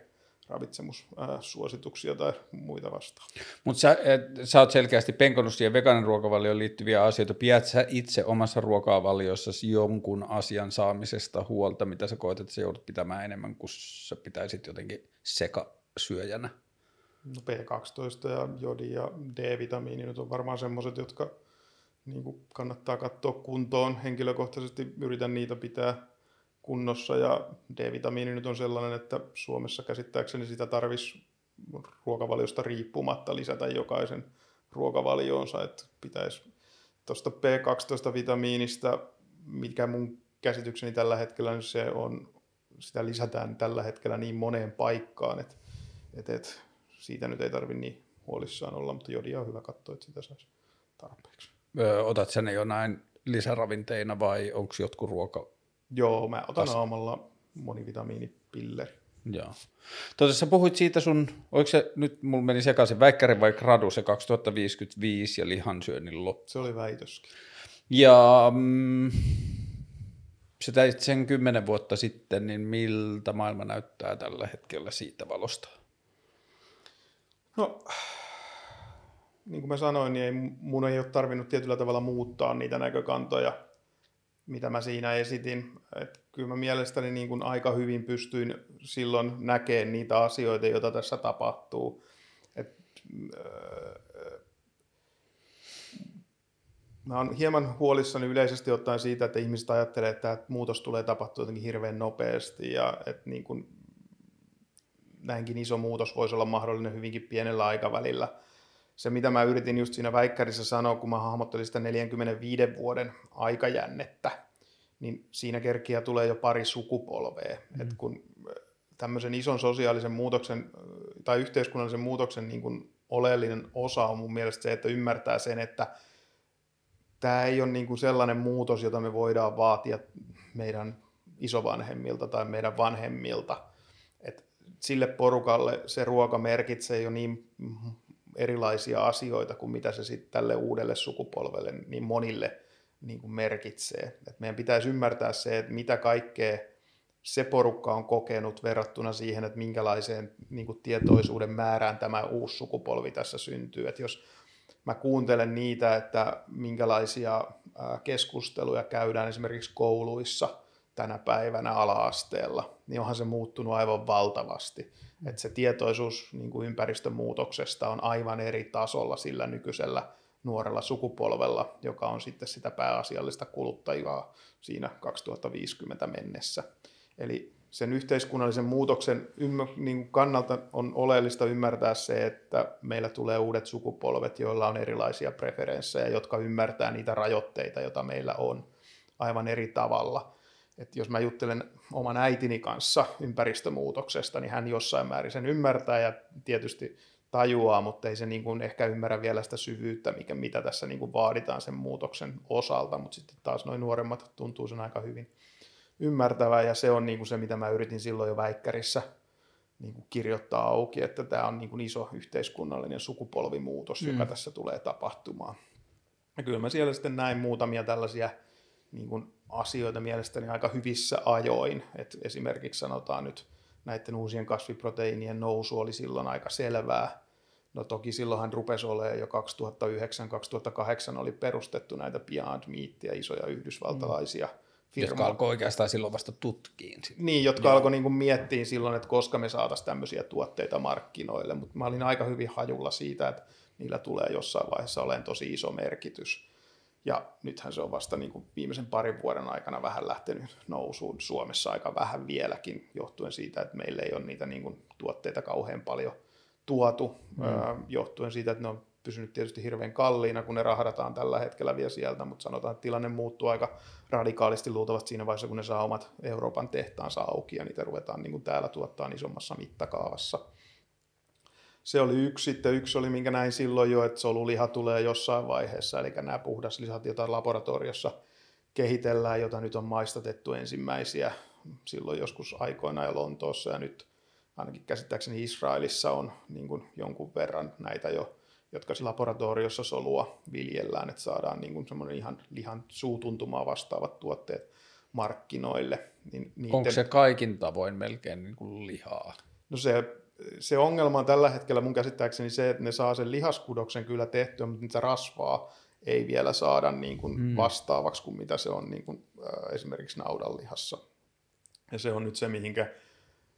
ravitsemussuosituksia tai muita vastaan. Mutta sä, sä oot selkeästi penkonut siihen veganin ruokavalioon liittyviä asioita. Pidät sä itse omassa ruokavaliossasi jonkun asian saamisesta huolta, mitä sä koet, että sä joudut pitämään enemmän kuin sä pitäisit jotenkin sekasyöjänä? No B12 ja jodi ja D-vitamiini nyt on varmaan semmoiset, jotka niin kannattaa katsoa kuntoon. Henkilökohtaisesti yritän niitä pitää kunnossa ja D-vitamiini nyt on sellainen, että Suomessa käsittääkseni sitä tarvisi ruokavaliosta riippumatta lisätä jokaisen ruokavalioonsa, että pitäisi tuosta B12-vitamiinista, mikä mun käsitykseni tällä hetkellä niin se on, sitä lisätään tällä hetkellä niin moneen paikkaan, että, että siitä nyt ei tarvitse niin huolissaan olla, mutta jodia on hyvä katsoa, että sitä saisi tarpeeksi. Öö, otat sen jo näin lisäravinteina vai onko jotkut ruoka Joo, mä otan As... aamalla monivitamiinipilleri. Joo. Tuota, sä puhuit siitä sun, oliko se, nyt mulla meni sekaisin, väikkäri vai gradu se 2055 ja lihansyönnin loppu? Se oli väitöskin. Ja mm, se teit sen kymmenen vuotta sitten, niin miltä maailma näyttää tällä hetkellä siitä valosta? No, niin kuin mä sanoin, niin ei, mun ei ole tarvinnut tietyllä tavalla muuttaa niitä näkökantoja – mitä mä siinä esitin. Et kyllä mä mielestäni niin kuin aika hyvin pystyin silloin näkemään niitä asioita, joita tässä tapahtuu. Et, äh, mä oon hieman huolissani yleisesti ottaen siitä, että ihmiset ajattelee, että muutos tulee tapahtua jotenkin hirveän nopeasti ja että niin kuin näinkin iso muutos voisi olla mahdollinen hyvinkin pienellä aikavälillä – se, mitä mä yritin just siinä väikkärissä sanoa, kun mä hahmottelin sitä 45 vuoden aikajännettä, niin siinä kerkiä tulee jo pari sukupolvea. Mm. Et kun tämmöisen ison sosiaalisen muutoksen tai yhteiskunnallisen muutoksen niin kuin oleellinen osa on mun mielestä se, että ymmärtää sen, että tämä ei ole niin kuin sellainen muutos, jota me voidaan vaatia meidän isovanhemmilta tai meidän vanhemmilta. Et sille porukalle se ruoka merkitsee jo niin erilaisia asioita kuin mitä se sitten tälle uudelle sukupolvelle niin monille niin kuin merkitsee. Et meidän pitäisi ymmärtää se, että mitä kaikkea se porukka on kokenut verrattuna siihen, että minkälaiseen niin kuin tietoisuuden määrään tämä uusi sukupolvi tässä syntyy. Et jos mä kuuntelen niitä, että minkälaisia keskusteluja käydään esimerkiksi kouluissa tänä päivänä ala-asteella, niin onhan se muuttunut aivan valtavasti että se tietoisuus niin kuin ympäristömuutoksesta on aivan eri tasolla sillä nykyisellä nuorella sukupolvella, joka on sitten sitä pääasiallista kuluttajaa siinä 2050 mennessä. Eli sen yhteiskunnallisen muutoksen niin kannalta on oleellista ymmärtää se, että meillä tulee uudet sukupolvet, joilla on erilaisia preferenssejä, jotka ymmärtää niitä rajoitteita, joita meillä on aivan eri tavalla että jos mä juttelen oman äitini kanssa ympäristömuutoksesta, niin hän jossain määrin sen ymmärtää ja tietysti tajuaa, mutta ei se niin kuin ehkä ymmärrä vielä sitä syvyyttä, mikä, mitä tässä niin kuin vaaditaan sen muutoksen osalta, mutta sitten taas noin nuoremmat tuntuu sen aika hyvin ymmärtävää ja se on niin kuin se, mitä mä yritin silloin jo väikkärissä niin kuin kirjoittaa auki, että tämä on niin kuin iso yhteiskunnallinen sukupolvimuutos, mm. joka tässä tulee tapahtumaan. Ja kyllä mä siellä sitten näin muutamia tällaisia niin kuin asioita mielestäni aika hyvissä ajoin. Et esimerkiksi sanotaan nyt näiden uusien kasviproteiinien nousu oli silloin aika selvää. No toki silloinhan rupesi olemaan jo 2009-2008 oli perustettu näitä Beyond Meatia, isoja yhdysvaltalaisia mm. firmoja. Jotka alkoi oikeastaan silloin vasta tutkiin. Niin, jotka Joo. alkoi niin miettiä silloin, että koska me saataisiin tämmöisiä tuotteita markkinoille. Mutta mä olin aika hyvin hajulla siitä, että niillä tulee jossain vaiheessa olemaan tosi iso merkitys. Ja nythän se on vasta niin kuin viimeisen parin vuoden aikana vähän lähtenyt nousuun Suomessa aika vähän vieläkin, johtuen siitä, että meillä ei ole niitä niin kuin tuotteita kauhean paljon tuotu, mm. johtuen siitä, että ne on pysynyt tietysti hirveän kalliina, kun ne rahdataan tällä hetkellä vielä sieltä, mutta sanotaan, että tilanne muuttuu aika radikaalisti luultavasti siinä vaiheessa, kun ne saa omat Euroopan tehtaansa auki ja niitä ruvetaan niin kuin täällä tuottaa isommassa mittakaavassa. Se oli yksi, sitten yksi oli, minkä näin silloin jo, että soluliha tulee jossain vaiheessa, eli nämä puhdaslihat, joita laboratoriossa kehitellään, jota nyt on maistatettu ensimmäisiä silloin joskus aikoina ja Lontoossa, ja nyt ainakin käsittääkseni Israelissa on niin kuin jonkun verran näitä jo, jotka laboratoriossa solua viljellään, että saadaan niin kuin semmoinen ihan lihan suutuntumaa vastaavat tuotteet markkinoille. Niin niiden... Onko se kaikin tavoin melkein niin kuin lihaa? No se, se ongelma on tällä hetkellä mun käsittääkseni se, että ne saa sen lihaskudoksen kyllä tehtyä, mutta niitä rasvaa ei vielä saada niin kuin hmm. vastaavaksi kuin mitä se on niin kuin, äh, esimerkiksi naudanlihassa. Ja se on nyt se, mihinkä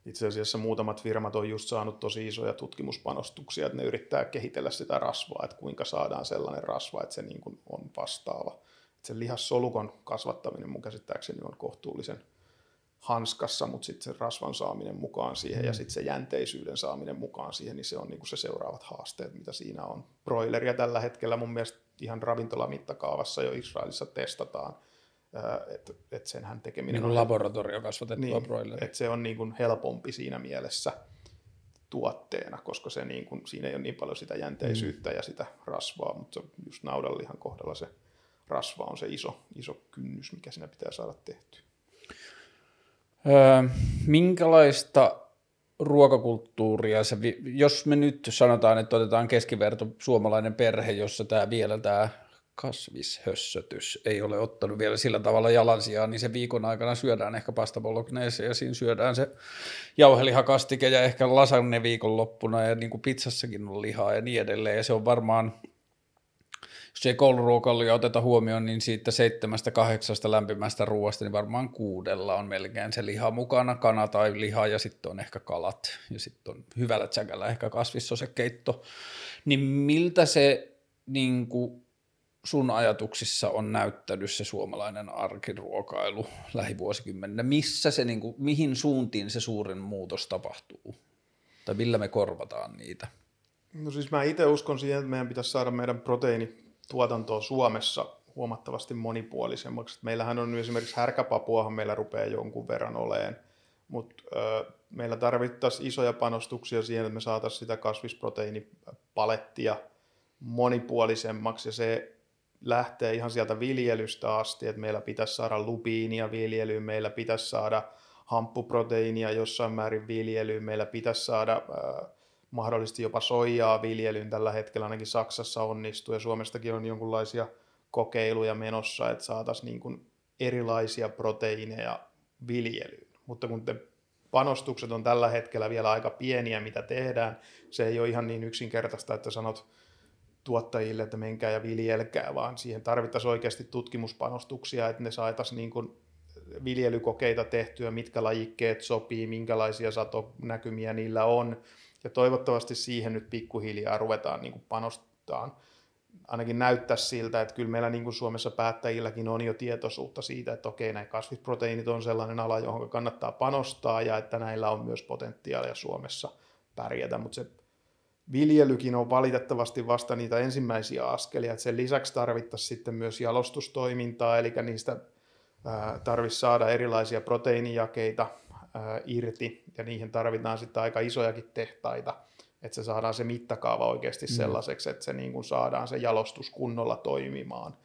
itse asiassa muutamat firmat on just saanut tosi isoja tutkimuspanostuksia, että ne yrittää kehitellä sitä rasvaa, että kuinka saadaan sellainen rasva, että se niin kuin on vastaava. Että se lihassolukon kasvattaminen mun käsittääkseni on kohtuullisen hanskassa, mutta sitten se rasvan saaminen mukaan siihen mm. ja sitten se jänteisyyden saaminen mukaan siihen, niin se on niinku se seuraavat haasteet, mitä siinä on. Broileria tällä hetkellä mun mielestä ihan ravintolamittakaavassa jo Israelissa testataan, että et senhän tekeminen niin on... laboratorio kasvatettua niin, broileria. Että se on niin kuin helpompi siinä mielessä tuotteena, koska se niin kuin, siinä ei ole niin paljon sitä jänteisyyttä mm. ja sitä rasvaa, mutta just naudanlihan kohdalla se rasva on se iso, iso kynnys, mikä siinä pitää saada tehtyä. Öö, minkälaista ruokakulttuuria, se, jos me nyt sanotaan, että otetaan keskiverto suomalainen perhe, jossa tämä vielä tämä kasvishössötys ei ole ottanut vielä sillä tavalla jalansijaa, niin se viikon aikana syödään ehkä pasta bolognese ja siinä syödään se jauhelihakastike ja ehkä lasagne viikonloppuna ja niin kuin pizzassakin on lihaa ja niin edelleen. Ja se on varmaan jos ei kouluruokailua oteta huomioon, niin siitä seitsemästä kahdeksasta lämpimästä ruoasta, niin varmaan kuudella on melkein se liha mukana, kana tai liha ja sitten on ehkä kalat ja sitten on hyvällä tsäkällä ehkä kasvissosekeitto. Niin miltä se niin kuin sun ajatuksissa on näyttänyt se suomalainen arkiruokailu lähivuosikymmenenä? Missä se, niin kuin, mihin suuntiin se suurin muutos tapahtuu? Tai millä me korvataan niitä? No siis mä itse uskon siihen, että meidän pitäisi saada meidän proteiinituotantoa Suomessa huomattavasti monipuolisemmaksi. Meillähän on esimerkiksi härkäpapuahan meillä rupeaa jonkun verran oleen, mutta meillä tarvittaisiin isoja panostuksia siihen, että me saataisiin sitä kasvisproteiinipalettia monipuolisemmaksi ja se lähtee ihan sieltä viljelystä asti, että meillä pitäisi saada lupiinia viljelyyn, meillä pitäisi saada hamppuproteiinia jossain määrin viljelyyn, meillä pitäisi saada äh, mahdollisesti jopa soijaa viljelyyn tällä hetkellä, ainakin Saksassa onnistuu ja Suomestakin on jonkinlaisia kokeiluja menossa, että saataisiin niin erilaisia proteiineja viljelyyn. Mutta kun te panostukset on tällä hetkellä vielä aika pieniä, mitä tehdään, se ei ole ihan niin yksinkertaista, että sanot, tuottajille, että menkää ja viljelkää, vaan siihen tarvittaisiin oikeasti tutkimuspanostuksia, että ne saataisiin niin viljelykokeita tehtyä, mitkä lajikkeet sopii, minkälaisia satonäkymiä niillä on. Ja toivottavasti siihen nyt pikkuhiljaa ruvetaan niin kuin panostaa. Ainakin näyttää siltä, että kyllä meillä niin kuin Suomessa päättäjilläkin on jo tietoisuutta siitä, että okei, näin kasvisproteiinit on sellainen ala, johon kannattaa panostaa ja että näillä on myös potentiaalia Suomessa pärjätä, mutta se viljelykin on valitettavasti vasta niitä ensimmäisiä askelia, että sen lisäksi tarvittaisiin sitten myös jalostustoimintaa, eli niistä tarvitsisi saada erilaisia proteiinijakeita irti, ja niihin tarvitaan sitten aika isojakin tehtaita, että se saadaan se mittakaava oikeasti mm. sellaiseksi, että se niin kuin saadaan se jalostus kunnolla toimimaan.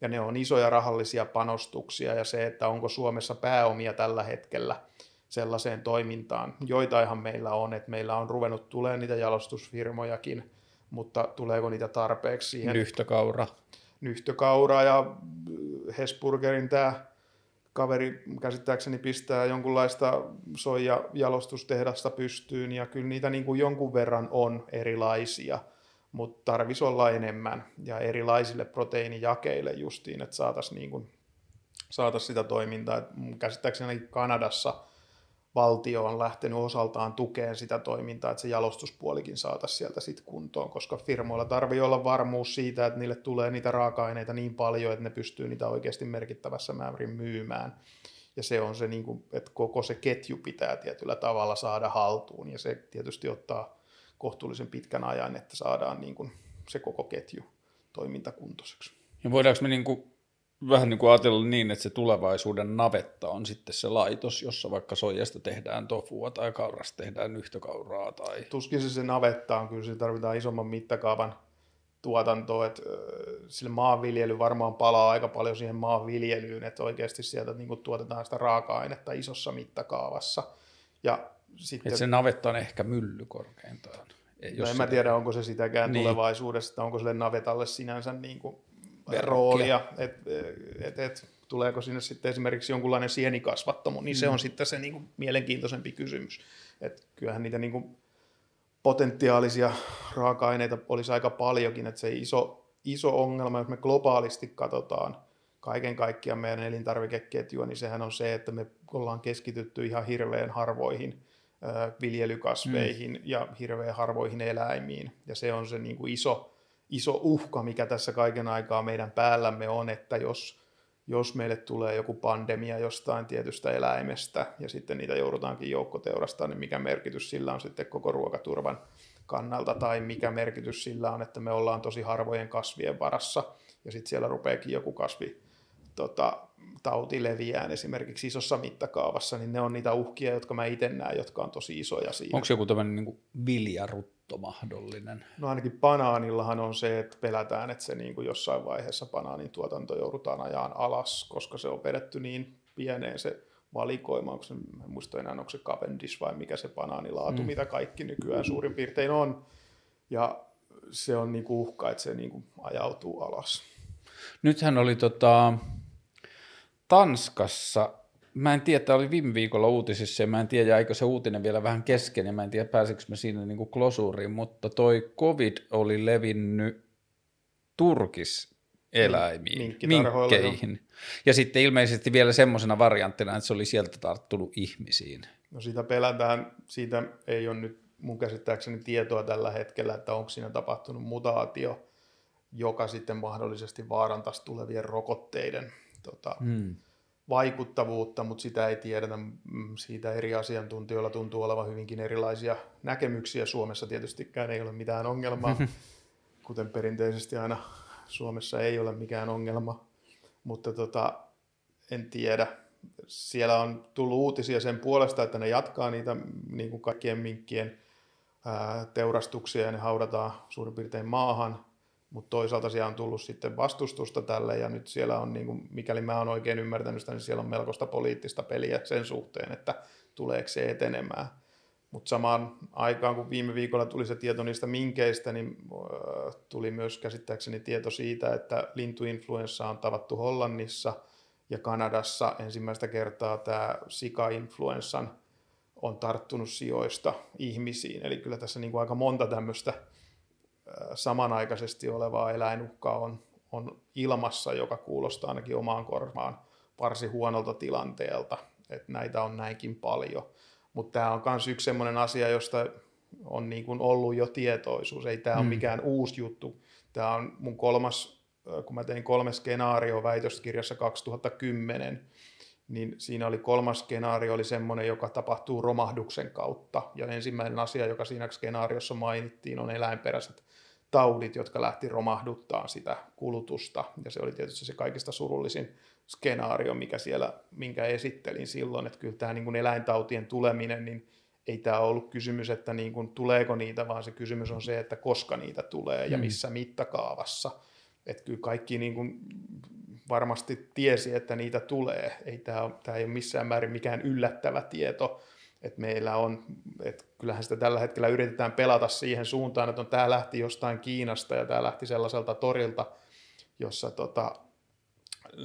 Ja ne on isoja rahallisia panostuksia, ja se, että onko Suomessa pääomia tällä hetkellä – sellaiseen toimintaan. Joitainhan meillä on, että meillä on ruvennut tulee niitä jalostusfirmojakin, mutta tuleeko niitä tarpeeksi siihen? Nyhtökaura. Nyhtökaura ja Hesburgerin tämä kaveri käsittääkseni pistää jonkunlaista soijajalostustehdasta pystyyn ja kyllä niitä niin kuin jonkun verran on erilaisia, mutta tarvisi olla enemmän ja erilaisille proteiinijakeille justiin, että saataisiin niin saatais sitä toimintaa. Käsittääkseni Kanadassa – valtio on lähtenyt osaltaan tukeen sitä toimintaa, että se jalostuspuolikin saataisiin sieltä sitten kuntoon, koska firmoilla tarvii olla varmuus siitä, että niille tulee niitä raaka-aineita niin paljon, että ne pystyy niitä oikeasti merkittävässä määrin myymään. Ja se on se, niin kuin, että koko se ketju pitää tietyllä tavalla saada haltuun, ja se tietysti ottaa kohtuullisen pitkän ajan, että saadaan niin kuin se koko ketju toimintakuntoiseksi. Ja voidaanko me niin kuin vähän niin kuin ajatella niin, että se tulevaisuuden navetta on sitten se laitos, jossa vaikka soijasta tehdään tofua tai kaurasta tehdään yhtä kauraa. Tai... Tuskin se se navetta on, kyllä se tarvitaan isomman mittakaavan tuotantoa, että sille maanviljely varmaan palaa aika paljon siihen maanviljelyyn, että oikeasti sieltä niin kuin tuotetaan sitä raaka-ainetta isossa mittakaavassa. Ja sitten... Et se navetta on ehkä mylly korkeintaan. No en mä tiedä, onko se sitäkään niin. tulevaisuudessa, että onko sille navetalle sinänsä niin kuin roolia, että et, et, tuleeko sinne sitten esimerkiksi jonkunlainen sienikasvattomo, niin mm. se on sitten se niin kuin mielenkiintoisempi kysymys. että kyllähän niitä niin kuin potentiaalisia raaka-aineita olisi aika paljonkin, että se iso, iso ongelma, jos me globaalisti katsotaan kaiken kaikkiaan meidän elintarvikeketjua, niin sehän on se, että me ollaan keskitytty ihan hirveän harvoihin viljelykasveihin mm. ja hirveän harvoihin eläimiin. Ja se on se niin kuin iso, iso uhka, mikä tässä kaiken aikaa meidän päällämme on, että jos, jos meille tulee joku pandemia jostain tietystä eläimestä ja sitten niitä joudutaankin joukkoteurastamaan, niin mikä merkitys sillä on sitten koko ruokaturvan kannalta tai mikä merkitys sillä on, että me ollaan tosi harvojen kasvien varassa ja sitten siellä rupeakin joku kasvi tota, tauti leviää esimerkiksi isossa mittakaavassa, niin ne on niitä uhkia, jotka mä itse näen, jotka on tosi isoja siinä. Onko joku tämmöinen niin viljarutto mahdollinen? No ainakin banaanillahan on se, että pelätään, että se niin kuin jossain vaiheessa banaanin tuotanto joudutaan ajaan alas, koska se on vedetty niin pieneen se valikoima, onko se, en muista enää, onko se Cavendish vai mikä se banaanilaatu, mm. mitä kaikki nykyään suurin piirtein on. Ja se on niin kuin uhka, että se niin kuin ajautuu alas. Nythän oli tota, Tanskassa, mä en tiedä, tämä oli viime viikolla uutisissa ja mä en tiedä, jäikö se uutinen vielä vähän kesken ja mä en tiedä, pääsikö mä siinä niin kuin klosuuriin, mutta toi covid oli levinnyt Turkis eläimiin, minkkeihin. Ja sitten ilmeisesti vielä semmoisena varianttina, että se oli sieltä tarttunut ihmisiin. No sitä pelätään, siitä ei ole nyt mun käsittääkseni tietoa tällä hetkellä, että onko siinä tapahtunut mutaatio, joka sitten mahdollisesti vaarantaisi tulevien rokotteiden tota, hmm. Vaikuttavuutta, mutta sitä ei tiedetä. Mm, siitä eri asiantuntijoilla tuntuu olevan hyvinkin erilaisia näkemyksiä. Suomessa tietystikään ei ole mitään ongelmaa, kuten perinteisesti aina Suomessa ei ole mikään ongelma, mutta tota, en tiedä. Siellä on tullut uutisia sen puolesta, että ne jatkaa niitä niin kuin kaikkien minkkien ää, teurastuksia ja ne haudataan suurin piirtein maahan mutta toisaalta siellä on tullut sitten vastustusta tälle ja nyt siellä on, niin kuin, mikäli mä oon oikein ymmärtänyt sitä, niin siellä on melkoista poliittista peliä sen suhteen, että tuleeko se etenemään. Mutta samaan aikaan, kun viime viikolla tuli se tieto niistä minkeistä, niin äh, tuli myös käsittääkseni tieto siitä, että lintuinfluenssa on tavattu Hollannissa ja Kanadassa ensimmäistä kertaa tämä sika-influenssan on tarttunut sijoista ihmisiin. Eli kyllä tässä niin kuin aika monta tämmöistä samanaikaisesti olevaa eläinuhkaa on, on ilmassa, joka kuulostaa ainakin omaan korvaan varsin huonolta tilanteelta, että näitä on näinkin paljon. Mutta tämä on myös yksi sellainen asia, josta on niin kuin ollut jo tietoisuus. Ei tämä hmm. ole mikään uusi juttu. Tämä on mun kolmas, kun mä tein kolme skenaario väitöskirjassa 2010, niin siinä oli kolmas skenaario oli semmoinen, joka tapahtuu romahduksen kautta. Ja ensimmäinen asia, joka siinä skenaariossa mainittiin, on eläinperäiset taudit, jotka lähti romahduttaa sitä kulutusta. Ja se oli tietysti se kaikista surullisin skenaario, mikä siellä, minkä esittelin silloin, että kyllä tämä niin kuin eläintautien tuleminen, niin ei tämä ollut kysymys, että niin kuin, tuleeko niitä, vaan se kysymys on se, että koska niitä tulee ja hmm. missä mittakaavassa. Että kyllä kaikki niin kuin varmasti tiesi, että niitä tulee. Ei tämä, tämä ei ole missään määrin mikään yllättävä tieto, että meillä on, että kyllähän sitä tällä hetkellä yritetään pelata siihen suuntaan, että on, tämä lähti jostain Kiinasta ja tämä lähti sellaiselta torilta, jossa tota,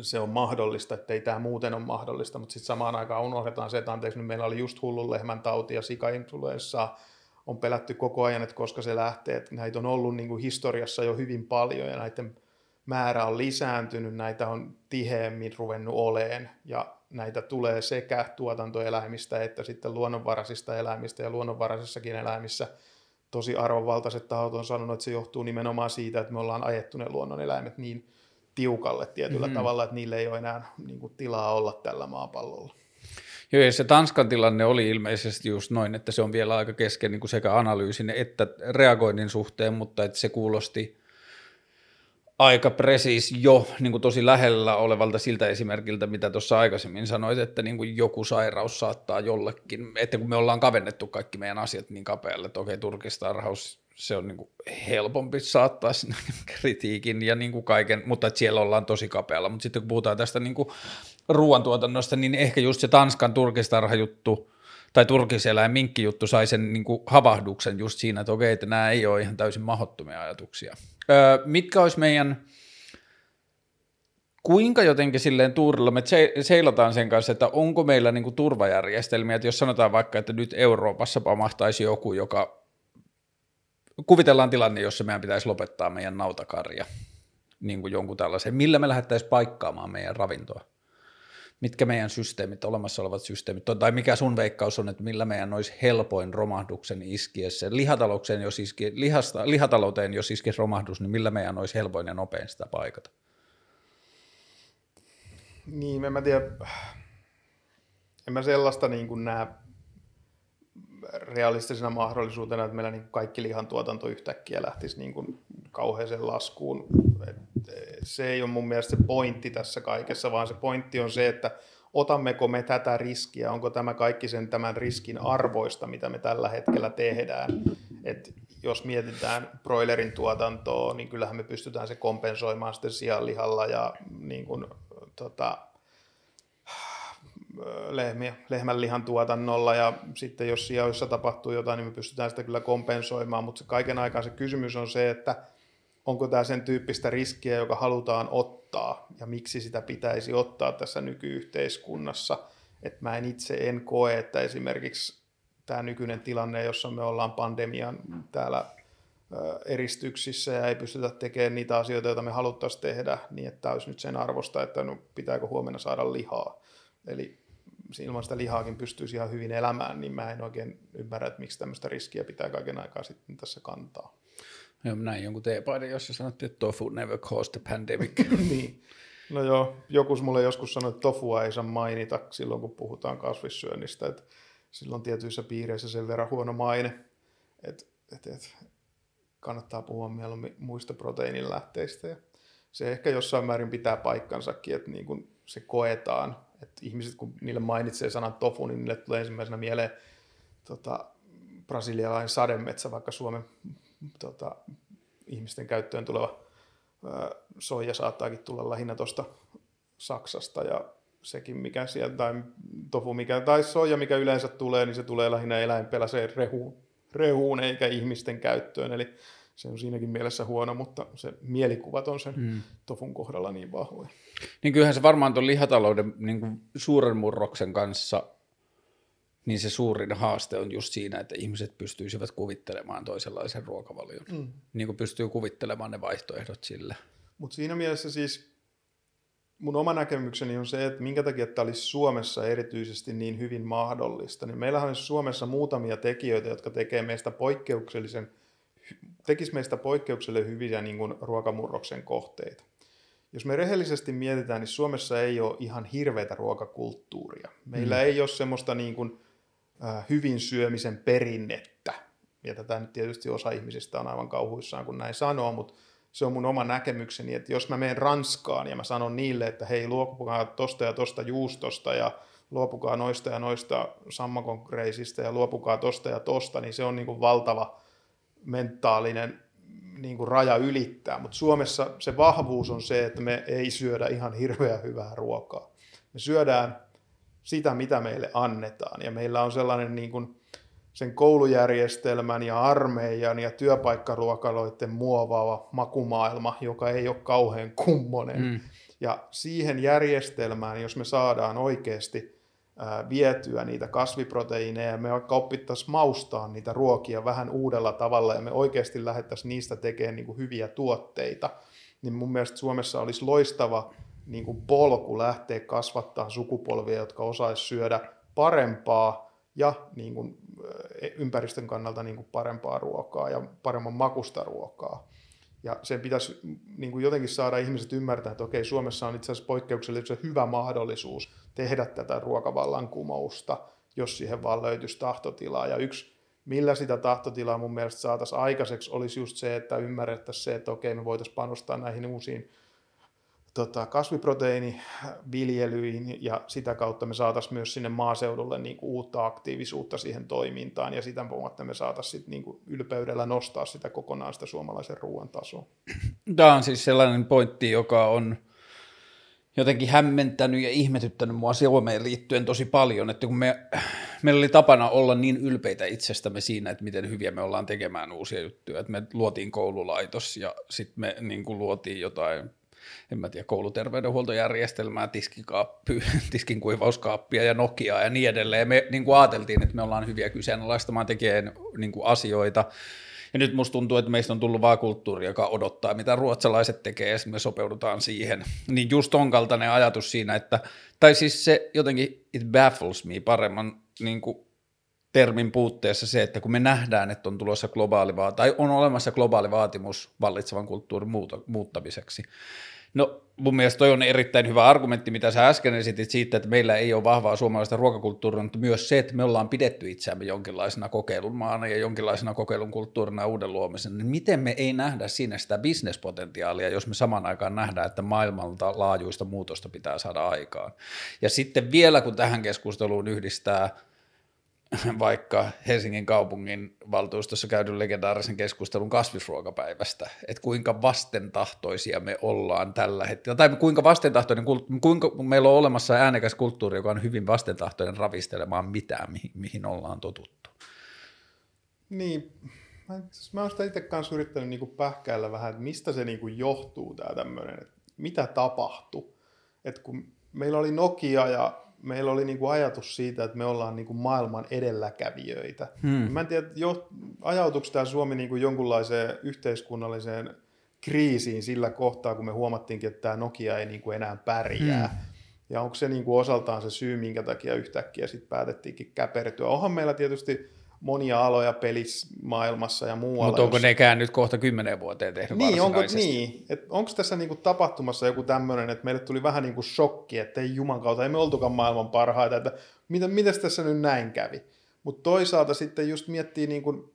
se on mahdollista, että ei tämä muuten ole mahdollista, mutta sitten samaan aikaan unohdetaan se, että anteeksi, nyt meillä oli just hullun lehmän tauti ja sikainfluenssaa, on pelätty koko ajan, että koska se lähtee, että näitä on ollut niin kuin historiassa jo hyvin paljon ja näiden määrä on lisääntynyt, näitä on tiheemmin ruvennut oleen ja näitä tulee sekä tuotantoeläimistä että sitten luonnonvaraisista eläimistä ja luonnonvaraisissakin eläimissä tosi arvovaltaiset tahot on sanonut, että se johtuu nimenomaan siitä, että me ollaan ajettu ne luonnoneläimet niin tiukalle tietyllä mm-hmm. tavalla, että niille ei ole enää niin kuin, tilaa olla tällä maapallolla. Joo, ja se Tanskan tilanne oli ilmeisesti just noin, että se on vielä aika kesken niin kuin sekä analyysin että reagoinnin suhteen, mutta että se kuulosti aika presis jo niin kuin tosi lähellä olevalta siltä esimerkiltä, mitä tuossa aikaisemmin sanoit, että niin kuin joku sairaus saattaa jollekin, että kun me ollaan kavennettu kaikki meidän asiat niin kapealle, että okei, turkistarhaus, se on niin kuin helpompi saattaa sinne kritiikin ja niin kuin kaiken, mutta että siellä ollaan tosi kapealla, mutta sitten kun puhutaan tästä niin kuin ruoantuotannosta, niin ehkä just se Tanskan turkistarhajuttu tai turkiseläin juttu sai sen niin kuin havahduksen just siinä, että okei, että nämä ei ole ihan täysin mahdottomia ajatuksia. Öö, mitkä olisi meidän, kuinka jotenkin silleen tuurilla me seilataan sen kanssa, että onko meillä niin kuin turvajärjestelmiä, että jos sanotaan vaikka, että nyt Euroopassa pamahtaisi joku, joka kuvitellaan tilanne, jossa meidän pitäisi lopettaa meidän nautakarja, niin kuin jonkun tällaisen, millä me lähdettäisiin paikkaamaan meidän ravintoa? Mitkä meidän systeemit, olemassa olevat systeemit, tai mikä sun veikkaus on, että millä meidän olisi helpoin romahduksen iskiessä, lihatalouteen jos, iski, lihasta, lihatalouteen jos iskisi romahdus, niin millä meidän olisi helpoin ja nopein sitä paikata? Niin, en mä tiedä, en mä sellaista niin kuin näe realistisena mahdollisuutena, että meillä niin kaikki lihantuotanto yhtäkkiä lähtisi niin kuin kauheeseen laskuun. Et se ei ole mun mielestä se pointti tässä kaikessa, vaan se pointti on se, että otammeko me tätä riskiä, onko tämä kaikki sen tämän riskin arvoista, mitä me tällä hetkellä tehdään. Et jos mietitään broilerin tuotantoa, niin kyllähän me pystytään se kompensoimaan sitten sianlihalla ja niin kuin, tota, lehmiä, lehmän lihan tuotannolla ja sitten jos sijoissa tapahtuu jotain, niin me pystytään sitä kyllä kompensoimaan, mutta kaiken aikaan se kysymys on se, että onko tämä sen tyyppistä riskiä, joka halutaan ottaa ja miksi sitä pitäisi ottaa tässä nykyyhteiskunnassa. Et mä en itse en koe, että esimerkiksi tämä nykyinen tilanne, jossa me ollaan pandemian täällä eristyksissä ja ei pystytä tekemään niitä asioita, joita me haluttaisiin tehdä, niin että olisi nyt sen arvosta, että no, pitääkö huomenna saada lihaa. Eli ilman sitä lihaakin pystyisi ihan hyvin elämään, niin mä en oikein ymmärrä, että miksi tämmöistä riskiä pitää kaiken aikaa sitten tässä kantaa. Joo, näin jonkun teepaiden, jossa sanottiin, että tofu never caused a pandemic. niin. No joo, joku mulle joskus sanoi, että tofua ei saa mainita silloin, kun puhutaan kasvissyönnistä, että silloin tietyissä piireissä sen verran huono maine, että, että, että kannattaa puhua mieluummin muista proteiinilähteistä. Ja se ehkä jossain määrin pitää paikkansakin, että niin kun se koetaan, että ihmiset kun niille mainitsee sanan tofu, niin niille tulee ensimmäisenä mieleen tota, brasilialainen sademetsä, vaikka Suomen tota, ihmisten käyttöön tuleva soija saattaakin tulla lähinnä tuosta Saksasta ja sekin mikä sieltä, tai tofu mikä, tai soija mikä yleensä tulee, niin se tulee lähinnä eläinpeläiseen rehuun, rehuun eikä ihmisten käyttöön, eli se on siinäkin mielessä huono, mutta se mielikuvat on sen mm. tofun kohdalla niin vahvoja. Niin kyllähän se varmaan tuon lihatalouden niin kuin suuren murroksen kanssa niin se suurin haaste on just siinä, että ihmiset pystyisivät kuvittelemaan toisenlaisen ruokavalion. Mm. Niin kuin pystyy kuvittelemaan ne vaihtoehdot sille. Mutta siinä mielessä siis mun oma näkemykseni on se, että minkä takia tämä olisi Suomessa erityisesti niin hyvin mahdollista. Niin meillähän on Suomessa muutamia tekijöitä, jotka tekee meistä poikkeuksellisen, tekisi meistä poikkeuksellisen hyviä niin kuin ruokamurroksen kohteita. Jos me rehellisesti mietitään, niin Suomessa ei ole ihan hirveätä ruokakulttuuria. Meillä mm. ei ole semmoista niin kuin, hyvin syömisen perinnettä. Ja tätä nyt tietysti osa ihmisistä on aivan kauhuissaan, kun näin sanoo, mutta se on mun oma näkemykseni, että jos mä menen Ranskaan ja mä sanon niille, että hei luopukaa tosta ja tosta juustosta ja luopukaa noista ja noista sammakon ja luopukaa tosta ja tosta, niin se on niin kuin valtava mentaalinen niin kuin raja ylittää. Mutta Suomessa se vahvuus on se, että me ei syödä ihan hirveän hyvää ruokaa. Me syödään sitä, mitä meille annetaan. Ja meillä on sellainen niin kuin sen koulujärjestelmän ja armeijan ja työpaikkaruokaloiden muovaava makumaailma, joka ei ole kauhean kummonen. Mm. Ja siihen järjestelmään, jos me saadaan oikeasti vietyä niitä kasviproteiineja, me vaikka oppittaisiin maustaa niitä ruokia vähän uudella tavalla ja me oikeasti lähdettäisiin niistä tekemään niin kuin hyviä tuotteita, niin mun mielestä Suomessa olisi loistava niin kuin polku lähteä kasvattaa sukupolvia, jotka osaisi syödä parempaa ja niin kuin, ympäristön kannalta niin kuin parempaa ruokaa ja paremman makusta ruokaa. Ja sen pitäisi niin kuin jotenkin saada ihmiset ymmärtää, että okei, Suomessa on itse asiassa poikkeuksellisen hyvä mahdollisuus tehdä tätä ruokavallankumousta, jos siihen vaan löytyisi tahtotilaa. Ja yksi millä sitä tahtotilaa mun mielestä saataisiin aikaiseksi, olisi just se, että ymmärrettäisiin se, että okei, me voitaisiin panostaa näihin uusiin tota, kasviproteiiniviljelyihin ja sitä kautta me saataisiin myös sinne maaseudulle niin kuin uutta aktiivisuutta siihen toimintaan ja sitä että me saataisiin niin kuin ylpeydellä nostaa sitä kokonaan sitä suomalaisen ruoan tasoa. Tämä on siis sellainen pointti, joka on jotenkin hämmentänyt ja ihmetyttänyt mua Suomeen liittyen tosi paljon, että kun me, meillä oli tapana olla niin ylpeitä itsestämme siinä, että miten hyviä me ollaan tekemään uusia juttuja, että me luotiin koululaitos ja sitten me niin kuin luotiin jotain en mä tiedä, kouluterveydenhuoltojärjestelmää, tiskikaappi, tiskin kuivauskaappia ja Nokiaa ja niin edelleen. Me niin kuin ajateltiin, että me ollaan hyviä kyseenalaistamaan tekemään niin kuin asioita, ja nyt musta tuntuu, että meistä on tullut vaan kulttuuri, joka odottaa, mitä ruotsalaiset tekee, ja me sopeudutaan siihen. Niin just on kaltainen ajatus siinä, että, tai siis se jotenkin, it baffles me paremman niin kuin termin puutteessa se, että kun me nähdään, että on tulossa globaali, tai on olemassa globaali vaatimus vallitsevan kulttuurin muuttamiseksi, No mun mielestä toi on erittäin hyvä argumentti, mitä sä äsken esitit siitä, että meillä ei ole vahvaa suomalaista ruokakulttuuria, mutta myös se, että me ollaan pidetty itseämme jonkinlaisena kokeilun maana ja jonkinlaisena kokeilun kulttuurina uuden luomisen, niin miten me ei nähdä siinä sitä bisnespotentiaalia, jos me saman aikaan nähdään, että maailmalta laajuista muutosta pitää saada aikaan. Ja sitten vielä kun tähän keskusteluun yhdistää – vaikka Helsingin kaupungin valtuustossa käydyn legendaarisen keskustelun kasvisruokapäivästä, että kuinka vastentahtoisia me ollaan tällä hetkellä, tai kuinka vastentahtoinen, kuinka meillä on olemassa äänekäs kulttuuri, joka on hyvin vastentahtoinen ravistelemaan mitään, mihin, mihin ollaan totuttu. Niin, mä, oon sitä itse kanssa yrittänyt niinku pähkäillä vähän, että mistä se niinku johtuu tämä tämmöinen, mitä tapahtui. Että kun meillä oli Nokia ja meillä oli niinku ajatus siitä, että me ollaan niinku maailman edelläkävijöitä. Hmm. Mä en tiedä, jo, ajautuiko tämä Suomi niinku jonkunlaiseen yhteiskunnalliseen kriisiin sillä kohtaa, kun me huomattiinkin, että tämä Nokia ei niinku enää pärjää. Hmm. Ja onko se niinku osaltaan se syy, minkä takia yhtäkkiä sitten päätettiinkin käpertyä. Onhan meillä tietysti monia aloja pelismaailmassa ja muualla. Mutta onko jos... nekään nyt kohta kymmenen vuoteen tehnyt niin, onko, niin. Et onko tässä niinku tapahtumassa joku tämmöinen, että meille tuli vähän niin kuin shokki, että ei juman kautta, ei me oltukaan maailman parhaita, että miten, miten tässä nyt näin kävi. Mutta toisaalta sitten just miettii niinku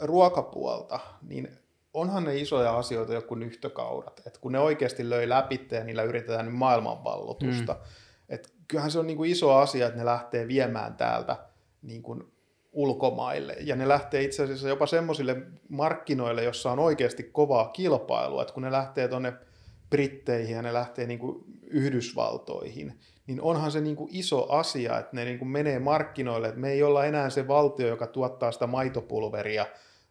ruokapuolta, niin onhan ne isoja asioita joku nyhtökaurat, että kun ne oikeasti löi läpi ja niillä yritetään nyt maailmanvallotusta, mm. että kyllähän se on niinku iso asia, että ne lähtee viemään täältä niin kuin ulkomaille. Ja ne lähtee itse asiassa jopa semmoisille markkinoille, jossa on oikeasti kovaa kilpailua, että kun ne lähtee tuonne Britteihin ja ne lähtee niin kuin Yhdysvaltoihin, niin onhan se niin kuin iso asia, että ne niin kuin menee markkinoille, että me ei olla enää se valtio, joka tuottaa sitä maitopulveria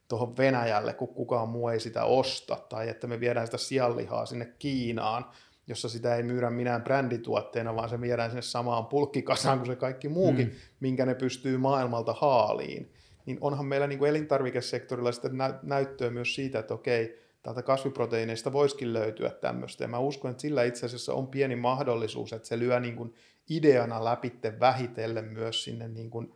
tuohon Venäjälle, kun kukaan muu ei sitä osta, tai että me viedään sitä sianlihaa sinne Kiinaan, jossa sitä ei myydä minään brändituotteena, vaan se viedään sinne samaan pulkkikasaan kuin se kaikki muukin, mm. minkä ne pystyy maailmalta haaliin. Niin onhan meillä niin kuin elintarvikesektorilla sitten näyttöä myös siitä, että okei, täältä kasviproteiineista voisikin löytyä tämmöistä. Ja mä uskon, että sillä itse asiassa on pieni mahdollisuus, että se lyö niin kuin ideana läpitte vähitellen myös sinne niin kuin,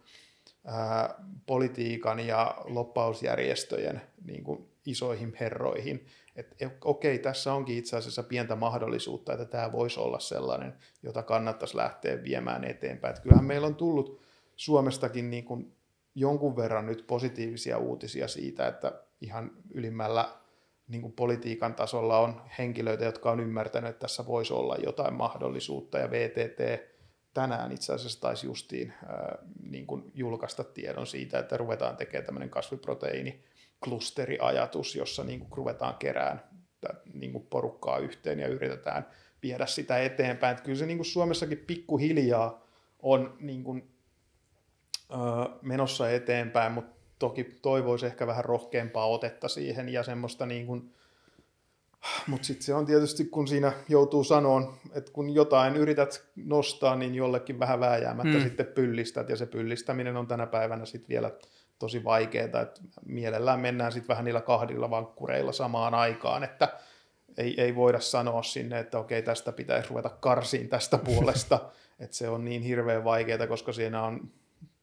ää, politiikan ja loppausjärjestöjen niin kuin isoihin herroihin että okei, tässä onkin itse asiassa pientä mahdollisuutta, että tämä voisi olla sellainen, jota kannattaisi lähteä viemään eteenpäin. Että kyllähän meillä on tullut Suomestakin niin kuin jonkun verran nyt positiivisia uutisia siitä, että ihan ylimmällä niin kuin politiikan tasolla on henkilöitä, jotka on ymmärtänyt, että tässä voisi olla jotain mahdollisuutta, ja VTT tänään itse asiassa taisi justiin ää, niin kuin julkaista tiedon siitä, että ruvetaan tekemään tämmöinen kasviproteiini klusteriajatus, jossa niin kuin ruvetaan kerään niin kuin porukkaa yhteen ja yritetään viedä sitä eteenpäin. Että kyllä se niin kuin Suomessakin pikkuhiljaa on niin kuin, ö, menossa eteenpäin, mutta toki toivoisi ehkä vähän rohkeampaa otetta siihen ja semmoista niin kuin, mutta sitten se on tietysti, kun siinä joutuu sanoon, että kun jotain yrität nostaa, niin jollekin vähän vääjäämättä mm. sitten pyllistät, ja se pyllistäminen on tänä päivänä sitten vielä tosi vaikeaa, että mielellään mennään sitten vähän niillä kahdilla vankkureilla samaan aikaan, että ei, ei voida sanoa sinne, että okei, tästä pitäisi ruveta karsiin tästä puolesta, että se on niin hirveän vaikeaa, koska siinä on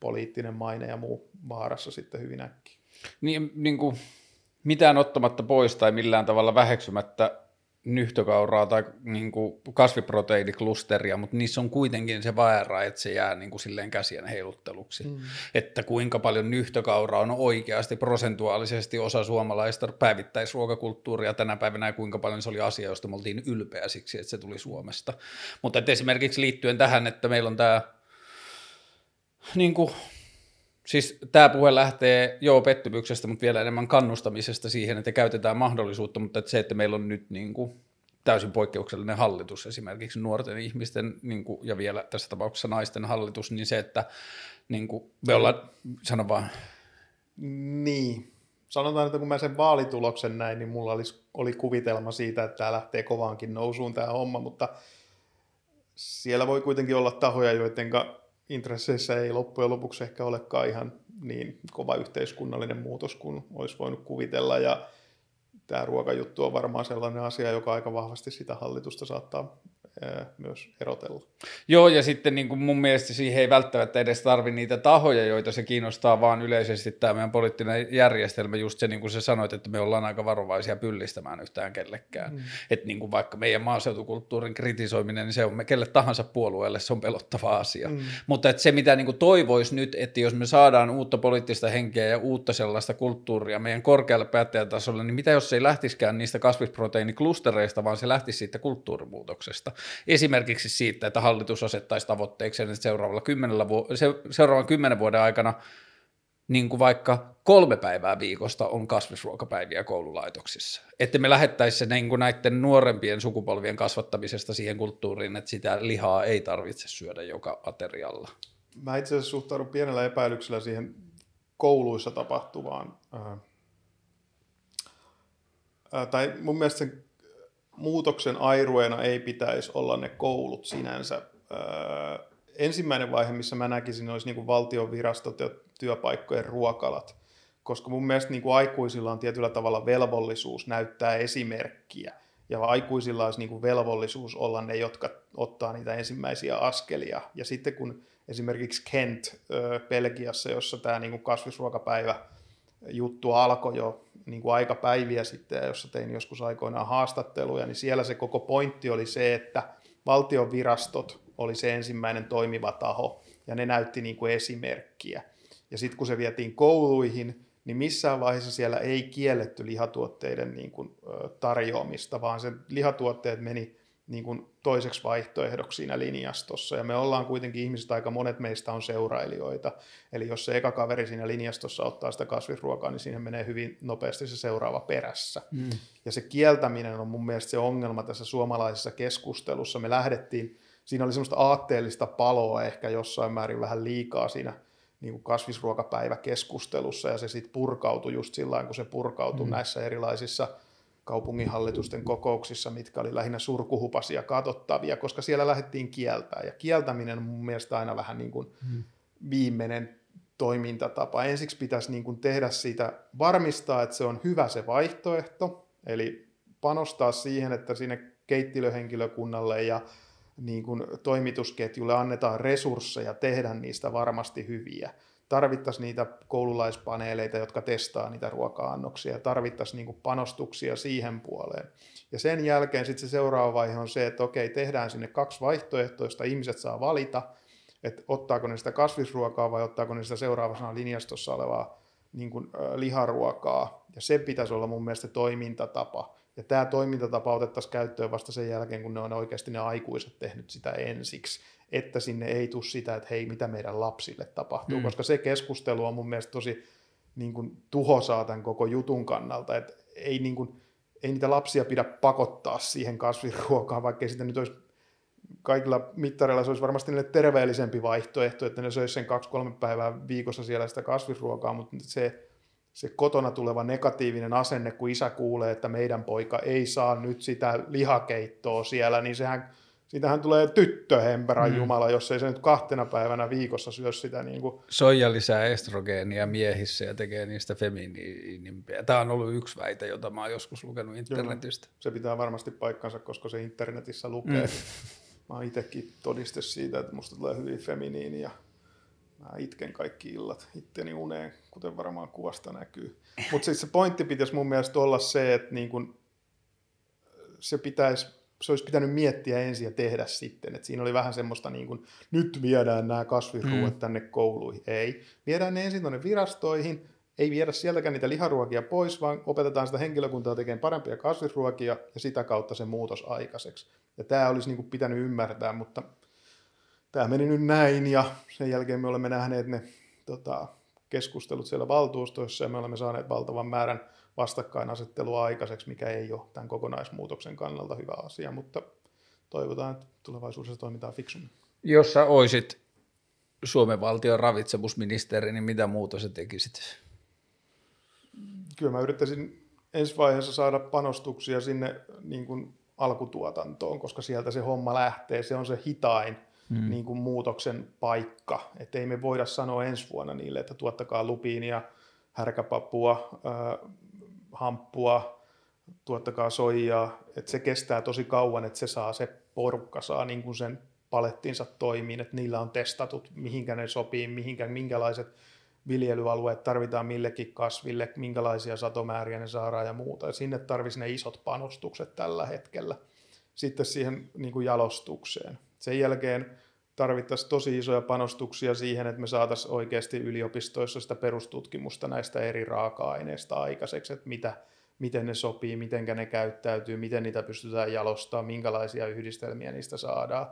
poliittinen maine ja muu vaarassa sitten hyvin äkkiä. Niin, niin kuin mitään ottamatta pois tai millään tavalla väheksymättä nyhtökauraa tai niin kuin kasviproteiiniklusteria, mutta niissä on kuitenkin se vaara, että se jää niin kuin silleen käsien heilutteluksi. Mm. Että kuinka paljon nyhtökauraa on oikeasti prosentuaalisesti osa suomalaista päivittäisruokakulttuuria tänä päivänä ja kuinka paljon se oli asia, josta me oltiin ylpeä siksi, että se tuli Suomesta. Mutta esimerkiksi liittyen tähän, että meillä on tämä niin kuin Siis tämä puhe lähtee jo pettymyksestä, mutta vielä enemmän kannustamisesta siihen, että käytetään mahdollisuutta, mutta että se, että meillä on nyt niin kuin täysin poikkeuksellinen hallitus, esimerkiksi nuorten ihmisten niin kuin, ja vielä tässä tapauksessa naisten hallitus, niin se, että niin kuin, me ollaan, sano vaan. Niin, sanotaan, että kun mä sen vaalituloksen näin, niin mulla oli, oli kuvitelma siitä, että tämä lähtee kovaankin nousuun tämä homma, mutta siellä voi kuitenkin olla tahoja, joiden intresseissä ei loppujen lopuksi ehkä olekaan ihan niin kova yhteiskunnallinen muutos kuin olisi voinut kuvitella. Ja tämä ruokajuttu on varmaan sellainen asia, joka aika vahvasti sitä hallitusta saattaa myös erotella. Joo, ja sitten niin kuin mun mielestä siihen ei välttämättä edes tarvi niitä tahoja, joita se kiinnostaa, vaan yleisesti tämä meidän poliittinen järjestelmä, just se niin kuin sä sanoit, että me ollaan aika varovaisia pyllistämään yhtään kellekään. Mm. Että niin kuin vaikka meidän maaseutukulttuurin kritisoiminen, niin se on me kelle tahansa puolueelle, se on pelottava asia. Mm. Mutta että se, mitä niin kuin toivoisi nyt, että jos me saadaan uutta poliittista henkeä ja uutta sellaista kulttuuria meidän korkealle päättäjätasolle, niin mitä jos se ei lähtisikään niistä kasvisproteiiniklustereista, vaan se lähtisi siitä kulttuurimuutoksesta. Esimerkiksi siitä, että hallitus asettaisi tavoitteeksi, että seuraavalla kymmenellä vu- se, seuraavan kymmenen vuoden aikana niin kuin vaikka kolme päivää viikosta on kasvisruokapäiviä koululaitoksissa. Että me lähettäisiin se niin kuin näiden nuorempien sukupolvien kasvattamisesta siihen kulttuuriin, että sitä lihaa ei tarvitse syödä joka aterialla. Mä itse asiassa suhtaudun pienellä epäilyksellä siihen kouluissa tapahtuvaan. Äh, äh, tai mun mielestä sen muutoksen airueena ei pitäisi olla ne koulut sinänsä. Öö, ensimmäinen vaihe, missä mä näkisin, olisi niin kuin valtion virastot ja työpaikkojen ruokalat, koska mun mielestä niin kuin aikuisilla on tietyllä tavalla velvollisuus näyttää esimerkkiä, ja aikuisilla olisi niin kuin velvollisuus olla ne, jotka ottaa niitä ensimmäisiä askelia. Ja sitten kun esimerkiksi Kent Belgiassa, jossa tämä niin kuin kasvisruokapäivä juttu alkoi jo niin kuin aika päiviä sitten, jossa tein joskus aikoinaan haastatteluja, niin siellä se koko pointti oli se, että valtion virastot oli se ensimmäinen toimiva taho, ja ne näytti niin kuin esimerkkiä. Ja sitten kun se vietiin kouluihin, niin missään vaiheessa siellä ei kielletty lihatuotteiden niin kuin, tarjoamista, vaan se lihatuotteet meni niin kuin toiseksi vaihtoehdoksi siinä linjastossa. Ja me ollaan kuitenkin ihmiset, aika monet meistä on seurailijoita. Eli jos se eka kaveri siinä linjastossa ottaa sitä kasvisruokaa, niin siihen menee hyvin nopeasti se seuraava perässä. Mm. Ja se kieltäminen on mun mielestä se ongelma tässä suomalaisessa keskustelussa. Me lähdettiin, siinä oli semmoista aatteellista paloa ehkä jossain määrin vähän liikaa siinä niin kuin kasvisruokapäiväkeskustelussa, ja se sitten purkautui just sillä kun se purkautui mm. näissä erilaisissa – kaupunginhallitusten kokouksissa, mitkä oli lähinnä surkuhupasia katsottavia, koska siellä lähdettiin kieltää. Ja kieltäminen on mun mielestä aina vähän niin kuin hmm. viimeinen toimintatapa. Ensiksi pitäisi niin kuin tehdä siitä, varmistaa, että se on hyvä se vaihtoehto, eli panostaa siihen, että sinne keittilöhenkilökunnalle ja niin kuin toimitusketjulle annetaan resursseja tehdä niistä varmasti hyviä tarvittaisiin niitä koululaispaneeleita, jotka testaa niitä ruoka-annoksia, tarvittaisiin niin panostuksia siihen puoleen. Ja sen jälkeen sitten se seuraava vaihe on se, että okei, tehdään sinne kaksi vaihtoehtoista, ihmiset saa valita, että ottaako ne sitä kasvisruokaa vai ottaako ne sitä seuraavassa linjastossa olevaa niin kuin, liharuokaa. Ja se pitäisi olla mun mielestä toimintatapa. Ja tämä toimintatapa otettaisiin käyttöön vasta sen jälkeen, kun ne on oikeasti ne aikuiset tehnyt sitä ensiksi että sinne ei tule sitä, että hei, mitä meidän lapsille tapahtuu, mm. koska se keskustelu on mun mielestä tosi niin kuin, tuhosaa tämän koko jutun kannalta, että ei, niin kuin, ei niitä lapsia pidä pakottaa siihen kasviruokaan, vaikka sitä nyt olisi kaikilla mittareilla se olisi varmasti niille terveellisempi vaihtoehto, että ne söisi sen kaksi-kolme päivää viikossa siellä sitä kasvisruokaa, mutta se, se kotona tuleva negatiivinen asenne, kun isä kuulee, että meidän poika ei saa nyt sitä lihakeittoa siellä, niin sehän siitähän tulee tyttö, hemperan mm. jumala, jos ei se nyt kahtena päivänä viikossa syö sitä. Niin kuin... Soija lisää estrogeenia miehissä ja tekee niistä feminiinimpiä. Tämä on ollut yksi väite, jota mä oon joskus lukenut internetistä. Joo, se pitää varmasti paikkansa, koska se internetissä lukee. Mm. Mä oon itsekin todiste siitä, että musta tulee hyvin feminiini ja mä itken kaikki illat itteni uneen, kuten varmaan kuvasta näkyy. Mutta siis se pointti pitäisi mun mielestä olla se, että niin kun se pitäisi se olisi pitänyt miettiä ensin ja tehdä sitten. Et siinä oli vähän semmoista, niin kuin, nyt viedään nämä kasvisruuat mm. tänne kouluihin. Ei. Viedään ne ensin tuonne virastoihin, ei viedä sieltäkään niitä liharuokia pois, vaan opetetaan sitä henkilökuntaa tekemään parempia kasvisruokia ja sitä kautta se muutos aikaiseksi. Ja tämä olisi niin kuin pitänyt ymmärtää, mutta tämä meni nyt näin ja sen jälkeen me olemme nähneet ne tota, keskustelut siellä valtuustoissa ja me olemme saaneet valtavan määrän vastakkainasettelua aikaiseksi, mikä ei ole tämän kokonaismuutoksen kannalta hyvä asia, mutta toivotaan, että tulevaisuudessa toimitaan fiksummin. Jos sä oisit Suomen valtion ravitsemusministeri, niin mitä muuta sä tekisit? Kyllä mä yrittäisin ensi vaiheessa saada panostuksia sinne niin kuin alkutuotantoon, koska sieltä se homma lähtee. Se on se hitain hmm. niin kuin muutoksen paikka. Että ei me voida sanoa ensi vuonna niille, että tuottakaa lupiinia, härkäpapua, äh, hamppua, tuottakaa soijaa. Että se kestää tosi kauan, että se saa se porukka saa niin kuin sen palettinsa toimiin, että niillä on testatut, mihinkä ne sopii, mihinkä, minkälaiset viljelyalueet tarvitaan millekin kasville, minkälaisia satomääriä ne saadaan ja muuta. Ja sinne tarvisi ne isot panostukset tällä hetkellä. Sitten siihen niin kuin jalostukseen. Sen jälkeen tarvittaisiin tosi isoja panostuksia siihen, että me saataisiin oikeasti yliopistoissa sitä perustutkimusta näistä eri raaka-aineista aikaiseksi, että mitä, miten ne sopii, miten ne käyttäytyy, miten niitä pystytään jalostamaan, minkälaisia yhdistelmiä niistä saadaan.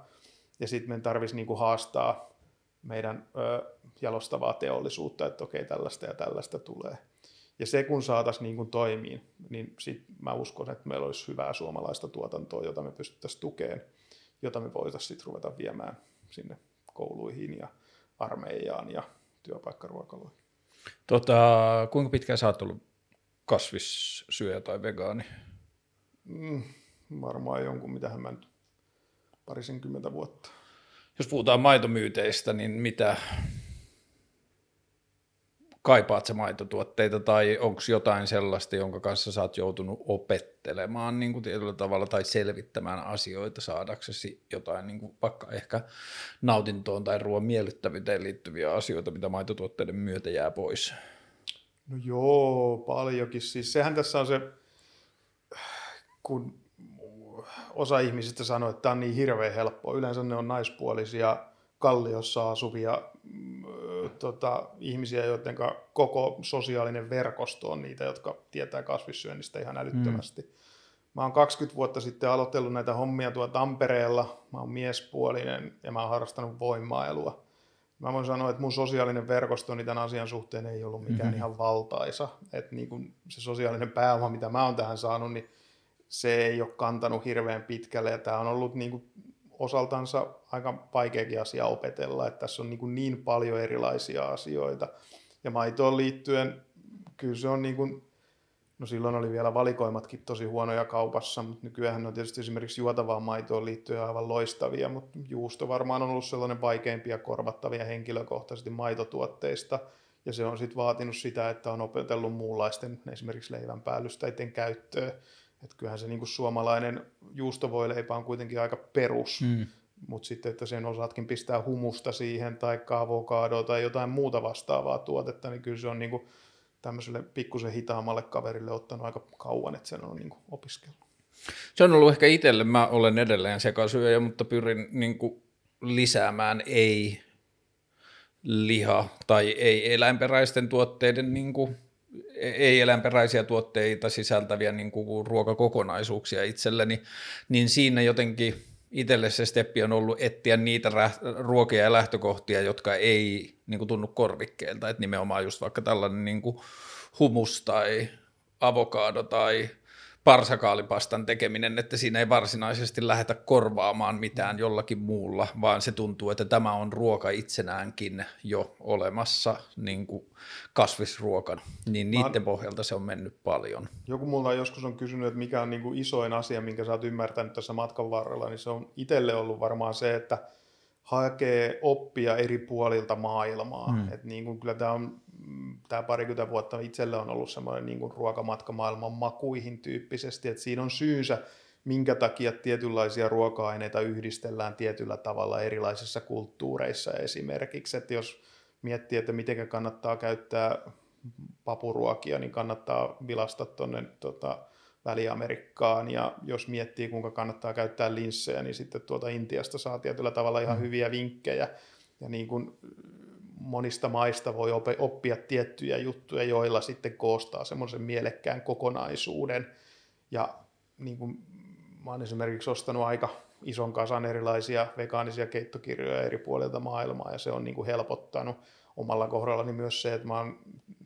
Ja sitten me tarvitsisi niin kuin haastaa meidän ö, jalostavaa teollisuutta, että okei, tällaista ja tällaista tulee. Ja se kun saataisiin niin toimiin, niin sit mä uskon, että meillä olisi hyvää suomalaista tuotantoa, jota me pystyttäisiin tukemaan, jota me voitaisiin sitten ruveta viemään sinne kouluihin ja armeijaan ja työpaikkaruokaloihin. Tota, kuinka pitkään sä oot ollut kasvissyöjä tai vegaani? Mm, varmaan jonkun, mitähän mä nyt parisenkymmentä vuotta jos puhutaan maitomyyteistä, niin mitä kaipaat se maitotuotteita tai onko jotain sellaista, jonka kanssa sä oot joutunut opettelemaan niin kuin tietyllä tavalla tai selvittämään asioita saadaksesi jotain niin kuin vaikka ehkä nautintoon tai ruoan miellyttävyyteen liittyviä asioita, mitä maitotuotteiden myötä jää pois? No joo, paljonkin. Siis sehän tässä on se, kun osa ihmisistä sanoo, että tämä on niin hirveän helppoa. Yleensä ne on naispuolisia, kalliossa asuvia mm, tota, ihmisiä, joiden koko sosiaalinen verkosto on niitä, jotka tietää kasvissyönnistä ihan älyttömästi. Mm. Mä oon 20 vuotta sitten aloitellut näitä hommia tuolla Tampereella. Mä oon miespuolinen ja mä oon harrastanut voimailua. Mä voin sanoa, että mun sosiaalinen verkosto tämän asian suhteen ei ollut mikään mm-hmm. ihan valtaisa. Että niin kun se sosiaalinen pääoma, mitä mä oon tähän saanut, niin se ei ole kantanut hirveän pitkälle ja tämä on ollut niin kuin osaltansa aika vaikeakin asia opetella, että tässä on niin, niin paljon erilaisia asioita. Ja maitoon liittyen, kyllä se on niin kuin, no silloin oli vielä valikoimatkin tosi huonoja kaupassa, mutta nykyään on tietysti esimerkiksi juotavaan maitoon liittyen aivan loistavia, mutta juusto varmaan on ollut sellainen vaikeimpia korvattavia henkilökohtaisesti maitotuotteista, ja se on sitten vaatinut sitä, että on opetellut muunlaisten esimerkiksi leivän päällysteiden käyttöä, että kyllähän se niin kuin suomalainen juustovoileipä on kuitenkin aika perus, mm. mutta sitten, että sen osaatkin pistää humusta siihen tai avokadoa tai jotain muuta vastaavaa tuotetta, niin kyllä se on niin kuin tämmöiselle pikkusen hitaammalle kaverille ottanut aika kauan, että sen on niin kuin opiskellut. Se on ollut ehkä itselle, mä olen edelleen sekasyöjä, mutta pyrin niin kuin lisäämään ei liha tai ei eläinperäisten tuotteiden niin kuin ei-eläinperäisiä tuotteita sisältäviä niin kuin ruokakokonaisuuksia itselleni, niin siinä jotenkin itselle se steppi on ollut etsiä niitä ruokia ja lähtökohtia, jotka ei niin kuin tunnu korvikkeelta, että nimenomaan just vaikka tällainen niin kuin humus tai avokado tai parsakaalipastan tekeminen, että siinä ei varsinaisesti lähdetä korvaamaan mitään jollakin muulla, vaan se tuntuu, että tämä on ruoka itsenäänkin jo olemassa niin kuin kasvisruokana, niin niiden pohjalta se on mennyt paljon. Joku mulla joskus on kysynyt, että mikä on niin kuin isoin asia, minkä sä oot ymmärtänyt tässä matkan varrella, niin se on itselle ollut varmaan se, että hakee oppia eri puolilta maailmaa. Hmm. Et niin kuin kyllä tämä on tämä parikymmentä vuotta itselle on ollut semmoinen niin kuin ruokamatka makuihin tyyppisesti, että siinä on syynsä, minkä takia tietynlaisia ruoka-aineita yhdistellään tietyllä tavalla erilaisissa kulttuureissa esimerkiksi, että jos miettii, että miten kannattaa käyttää papuruokia, niin kannattaa vilasta tuonne tota, Väli-Amerikkaan. Ja jos miettii kuinka kannattaa käyttää linssejä, niin sitten tuolta Intiasta saa tietyllä tavalla ihan mm. hyviä vinkkejä. Ja niin kuin monista maista voi oppia tiettyjä juttuja, joilla sitten koostaa semmoisen mielekkään kokonaisuuden ja niin kuin mä oon esimerkiksi ostanut aika ison kasan erilaisia vegaanisia keittokirjoja eri puolilta maailmaa ja se on niin kuin helpottanut omalla kohdallani myös se, että mä oon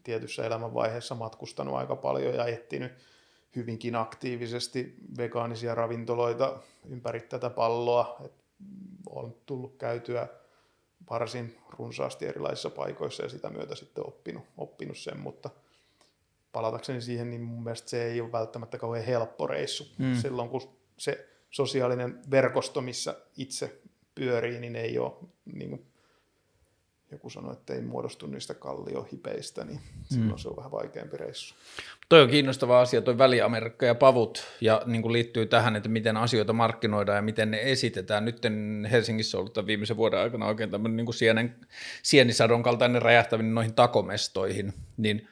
tietyssä elämänvaiheessa matkustanut aika paljon ja etsinyt hyvinkin aktiivisesti vegaanisia ravintoloita ympäri tätä palloa. Et on tullut käytyä varsin runsaasti erilaisissa paikoissa ja sitä myötä sitten oppinut, oppinut sen, mutta palatakseni siihen, niin mun mielestä se ei ole välttämättä kauhean helppo reissu. Mm. Silloin kun se sosiaalinen verkosto, missä itse pyörii, niin ei ole niin kuin joku sanoi, että ei muodostu niistä kalliohipeistä, niin silloin mm. se on vähän vaikeampi reissu. Toi on kiinnostava asia, toi Väli-Amerikka ja pavut, ja niin kuin liittyy tähän, että miten asioita markkinoidaan ja miten ne esitetään. Nyt Helsingissä on ollut tämän viimeisen vuoden aikana oikein tämmöinen niin kuin sienen, sienisadon kaltainen räjähtäminen noihin takomestoihin, niin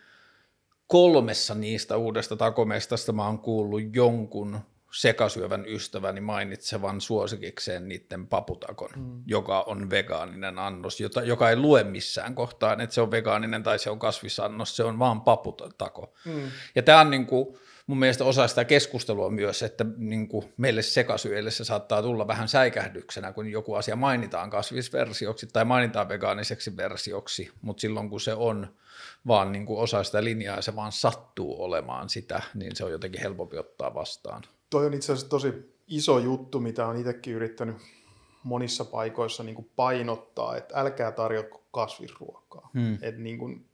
kolmessa niistä uudesta takomestasta mä oon kuullut jonkun sekasyövän ystäväni mainitsevan suosikikseen niiden paputakon, mm. joka on vegaaninen annos, jota, joka ei lue missään kohtaan, että se on vegaaninen tai se on kasvisannos, se on vaan paputako. Mm. Ja tämä on niin kuin, mun mielestä osa sitä keskustelua myös, että niin kuin meille sekasyöille se saattaa tulla vähän säikähdyksenä, kun joku asia mainitaan kasvisversioksi tai mainitaan vegaaniseksi versioksi, mutta silloin kun se on vaan niin kuin osa sitä linjaa ja se vaan sattuu olemaan sitä, niin se on jotenkin helpompi ottaa vastaan toi on itse asiassa tosi iso juttu, mitä on itsekin yrittänyt monissa paikoissa niin kuin painottaa, että älkää tarjotko kasvisruokaa. Hmm. Että niin kuin,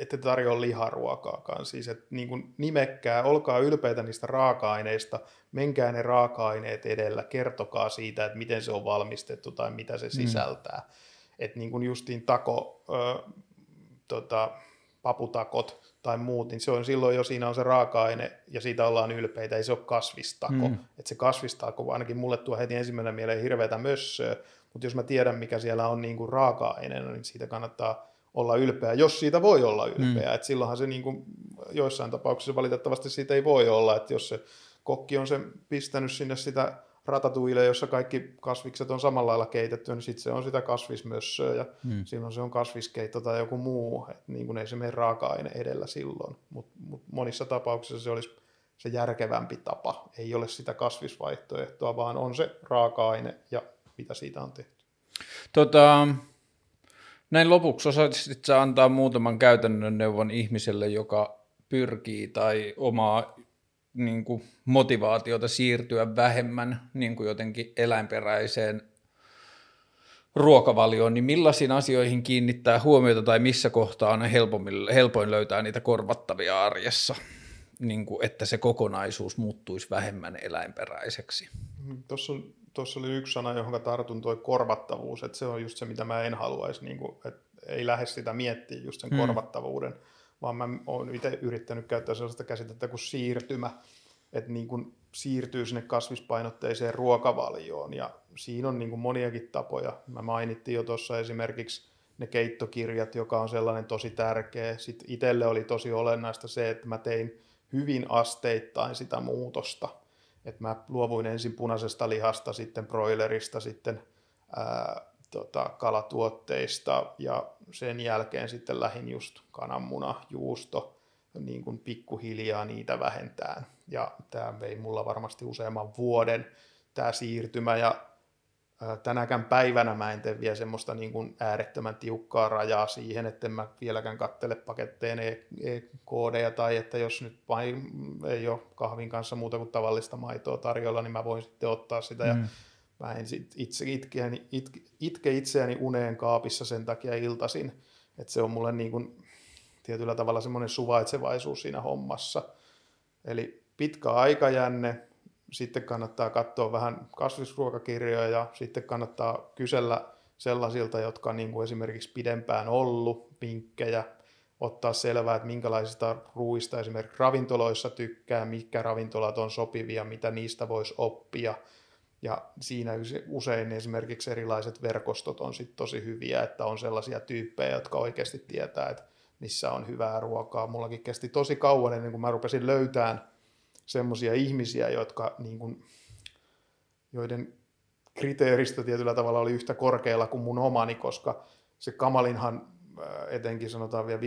ette tarjoa liharuokaakaan. Siis, että niin kuin nimekkää, olkaa ylpeitä niistä raaka-aineista, menkää ne raaka-aineet edellä, kertokaa siitä, että miten se on valmistettu tai mitä se hmm. sisältää. Että niin kuin justiin tako, ö, tota, paputakot, tai muut, niin se on silloin jo siinä on se raaka-aine ja siitä ollaan ylpeitä, ei se ole kasvistako. Mm. Että se kasvistako, ainakin mulle tuo heti ensimmäinen mieleen hirveätä mössöä, mutta jos mä tiedän, mikä siellä on niin kuin raaka-aineena, niin siitä kannattaa olla ylpeä, jos siitä voi olla ylpeä. Mm. Et silloinhan se niin kuin, joissain tapauksissa valitettavasti siitä ei voi olla, että jos se kokki on se pistänyt sinne sitä ratatuille, jossa kaikki kasvikset on samalla lailla keitetty, niin sitten se on sitä kasvismössöä ja hmm. silloin se on kasviskeitto tai joku muu, että niin kuin ei se mene raaka-aine edellä silloin, mutta mut monissa tapauksissa se olisi se järkevämpi tapa. Ei ole sitä kasvisvaihtoehtoa, vaan on se raaka-aine ja mitä siitä on tehty. Tota, näin lopuksi osaisitko antaa muutaman käytännön neuvon ihmiselle, joka pyrkii tai omaa niin kuin motivaatiota siirtyä vähemmän niin kuin jotenkin eläinperäiseen ruokavalioon, niin millaisiin asioihin kiinnittää huomiota tai missä kohtaa on helpoin löytää niitä korvattavia arjessa, niin kuin, että se kokonaisuus muuttuisi vähemmän eläinperäiseksi? Mm, tuossa, tuossa oli yksi sana, johon tartun, tuo korvattavuus, että se on just se, mitä mä en haluaisi, niin kuin, että ei lähde sitä miettiä just sen hmm. korvattavuuden vaan mä oon itse yrittänyt käyttää sellaista käsitettä kuin siirtymä, että niin kuin siirtyy sinne kasvispainotteiseen ruokavalioon ja siinä on niin kuin moniakin tapoja. Mä mainittiin jo tuossa esimerkiksi ne keittokirjat, joka on sellainen tosi tärkeä. Sitten itselle oli tosi olennaista se, että mä tein hyvin asteittain sitä muutosta. Että mä luovuin ensin punaisesta lihasta, sitten broilerista, sitten ää, tota, kalatuotteista ja sen jälkeen sitten lähin just kananmuna, juusto, niin kuin pikkuhiljaa niitä vähentään. Ja tämä vei mulla varmasti useamman vuoden tämä siirtymä ja tänäkään päivänä mä en tee vielä semmoista niin kuin äärettömän tiukkaa rajaa siihen, että en mä vieläkään kattele paketteen e-koodeja tai että jos nyt vain ei ole kahvin kanssa muuta kuin tavallista maitoa tarjolla, niin mä voin sitten ottaa sitä ja mm mä en sit itse itkeäni, itke, itke itseäni uneen kaapissa sen takia iltasin, että se on mulle niin kuin tietyllä tavalla semmoinen suvaitsevaisuus siinä hommassa. Eli pitkä aikajänne, sitten kannattaa katsoa vähän kasvisruokakirjoja ja sitten kannattaa kysellä sellaisilta, jotka on niin esimerkiksi pidempään ollut, vinkkejä, ottaa selvää, että minkälaisista ruuista esimerkiksi ravintoloissa tykkää, mitkä ravintolat on sopivia, mitä niistä voisi oppia – ja siinä usein esimerkiksi erilaiset verkostot on sit tosi hyviä, että on sellaisia tyyppejä, jotka oikeasti tietää, että missä on hyvää ruokaa. Mullakin kesti tosi kauan ennen kuin mä rupesin löytämään semmoisia ihmisiä, jotka niin kuin, joiden kriteeristö tietyllä tavalla oli yhtä korkealla kuin mun omani, koska se kamalinhan etenkin sanotaan vielä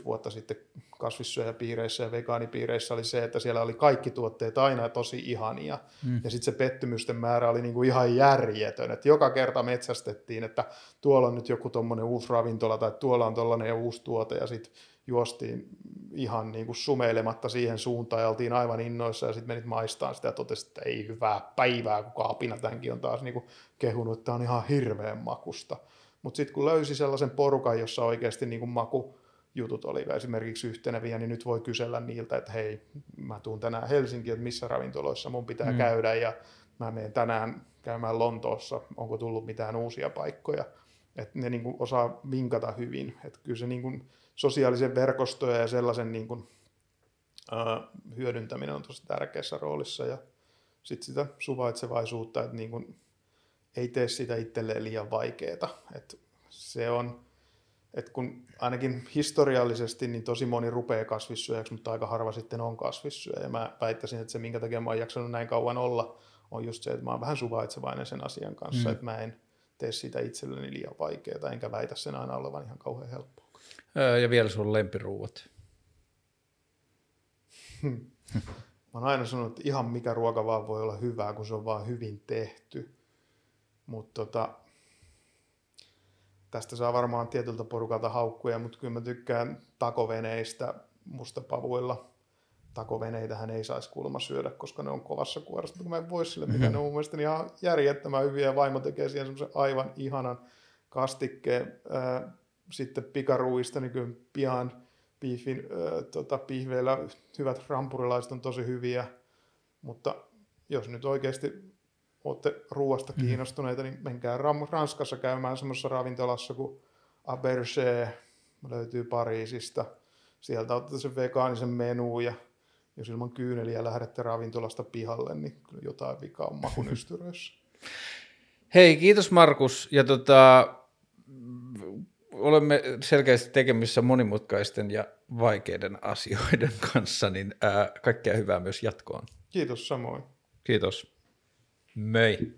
15-20 vuotta sitten kasvissyöjäpiireissä ja vegaanipiireissä oli se, että siellä oli kaikki tuotteet aina tosi ihania. Mm. Ja sitten se pettymysten määrä oli niinku ihan järjetön. Että joka kerta metsästettiin, että tuolla on nyt joku tuommoinen uusi ravintola tai tuolla on tuollainen uusi tuote ja sitten juostiin ihan niin kuin sumeilematta siihen suuntaan ja oltiin aivan innoissa ja sitten menit maistaan sitä ja totesit, että ei hyvää päivää, kun kaapina tämänkin on taas niin kuin kehunut, että on ihan hirveän makusta. Mutta sitten kun löysi sellaisen porukan, jossa oikeasti niin kuin makujutut oli esimerkiksi yhteneviä, niin nyt voi kysellä niiltä, että hei, mä tuun tänään Helsinkiin, että missä ravintoloissa mun pitää mm. käydä ja mä menen tänään käymään Lontoossa, onko tullut mitään uusia paikkoja. Että ne niin kuin osaa vinkata hyvin. Että kyllä se niin kuin sosiaalisen verkostoja ja sellaisen niin kuin, hyödyntäminen on tosi tärkeässä roolissa ja sitten sitä suvaitsevaisuutta, että niin kuin, ei tee sitä itselleen liian vaikeaa. Et se on, et kun ainakin historiallisesti niin tosi moni rupeaa kasvissyöjäksi, mutta aika harva sitten on kasvissyöjä. Ja mä väittäisin, että se minkä takia mä oon jaksanut näin kauan olla, on just se, että mä oon vähän suvaitsevainen sen asian kanssa, mm. että mä en tee sitä itselleni liian vaikeaa, enkä väitä sen aina olevan ihan kauhean helppoa. Ja vielä sun lempiruuat. Mä oon aina sanonut, että ihan mikä ruoka vaan voi olla hyvää, kun se on vaan hyvin tehty. Mutta tota, tästä saa varmaan tietyltä porukalta haukkuja, mutta kyllä mä tykkään takoveneistä mustapavuilla. Takoveneitähän ei saisi kuulemma syödä, koska ne on kovassa kuorassa, kun mä en voi sille, mikä ne on mun mielestä ihan järjettömän hyviä ja vaimo tekee siihen semmoisen aivan ihanan kastikkeen. Sitten pikaruista, niin kyllä pian piifin, tota, pihveillä hyvät rampurilaiset on tosi hyviä, mutta jos nyt oikeasti olette ruoasta mhm. kiinnostuneita, niin menkää Ranskassa käymään semmoisessa ravintolassa kuin Aberge, löytyy Pariisista. Sieltä otatte sen vegaanisen menu ja jos ilman kyyneliä lähdette ravintolasta pihalle, niin kyllä jotain vikaa on makun. Hei, kiitos Markus. Ja tota, olemme selkeästi tekemissä monimutkaisten ja vaikeiden asioiden kanssa, niin ää, kaikkea hyvää myös jatkoon. Kiitos samoin. Kiitos. meio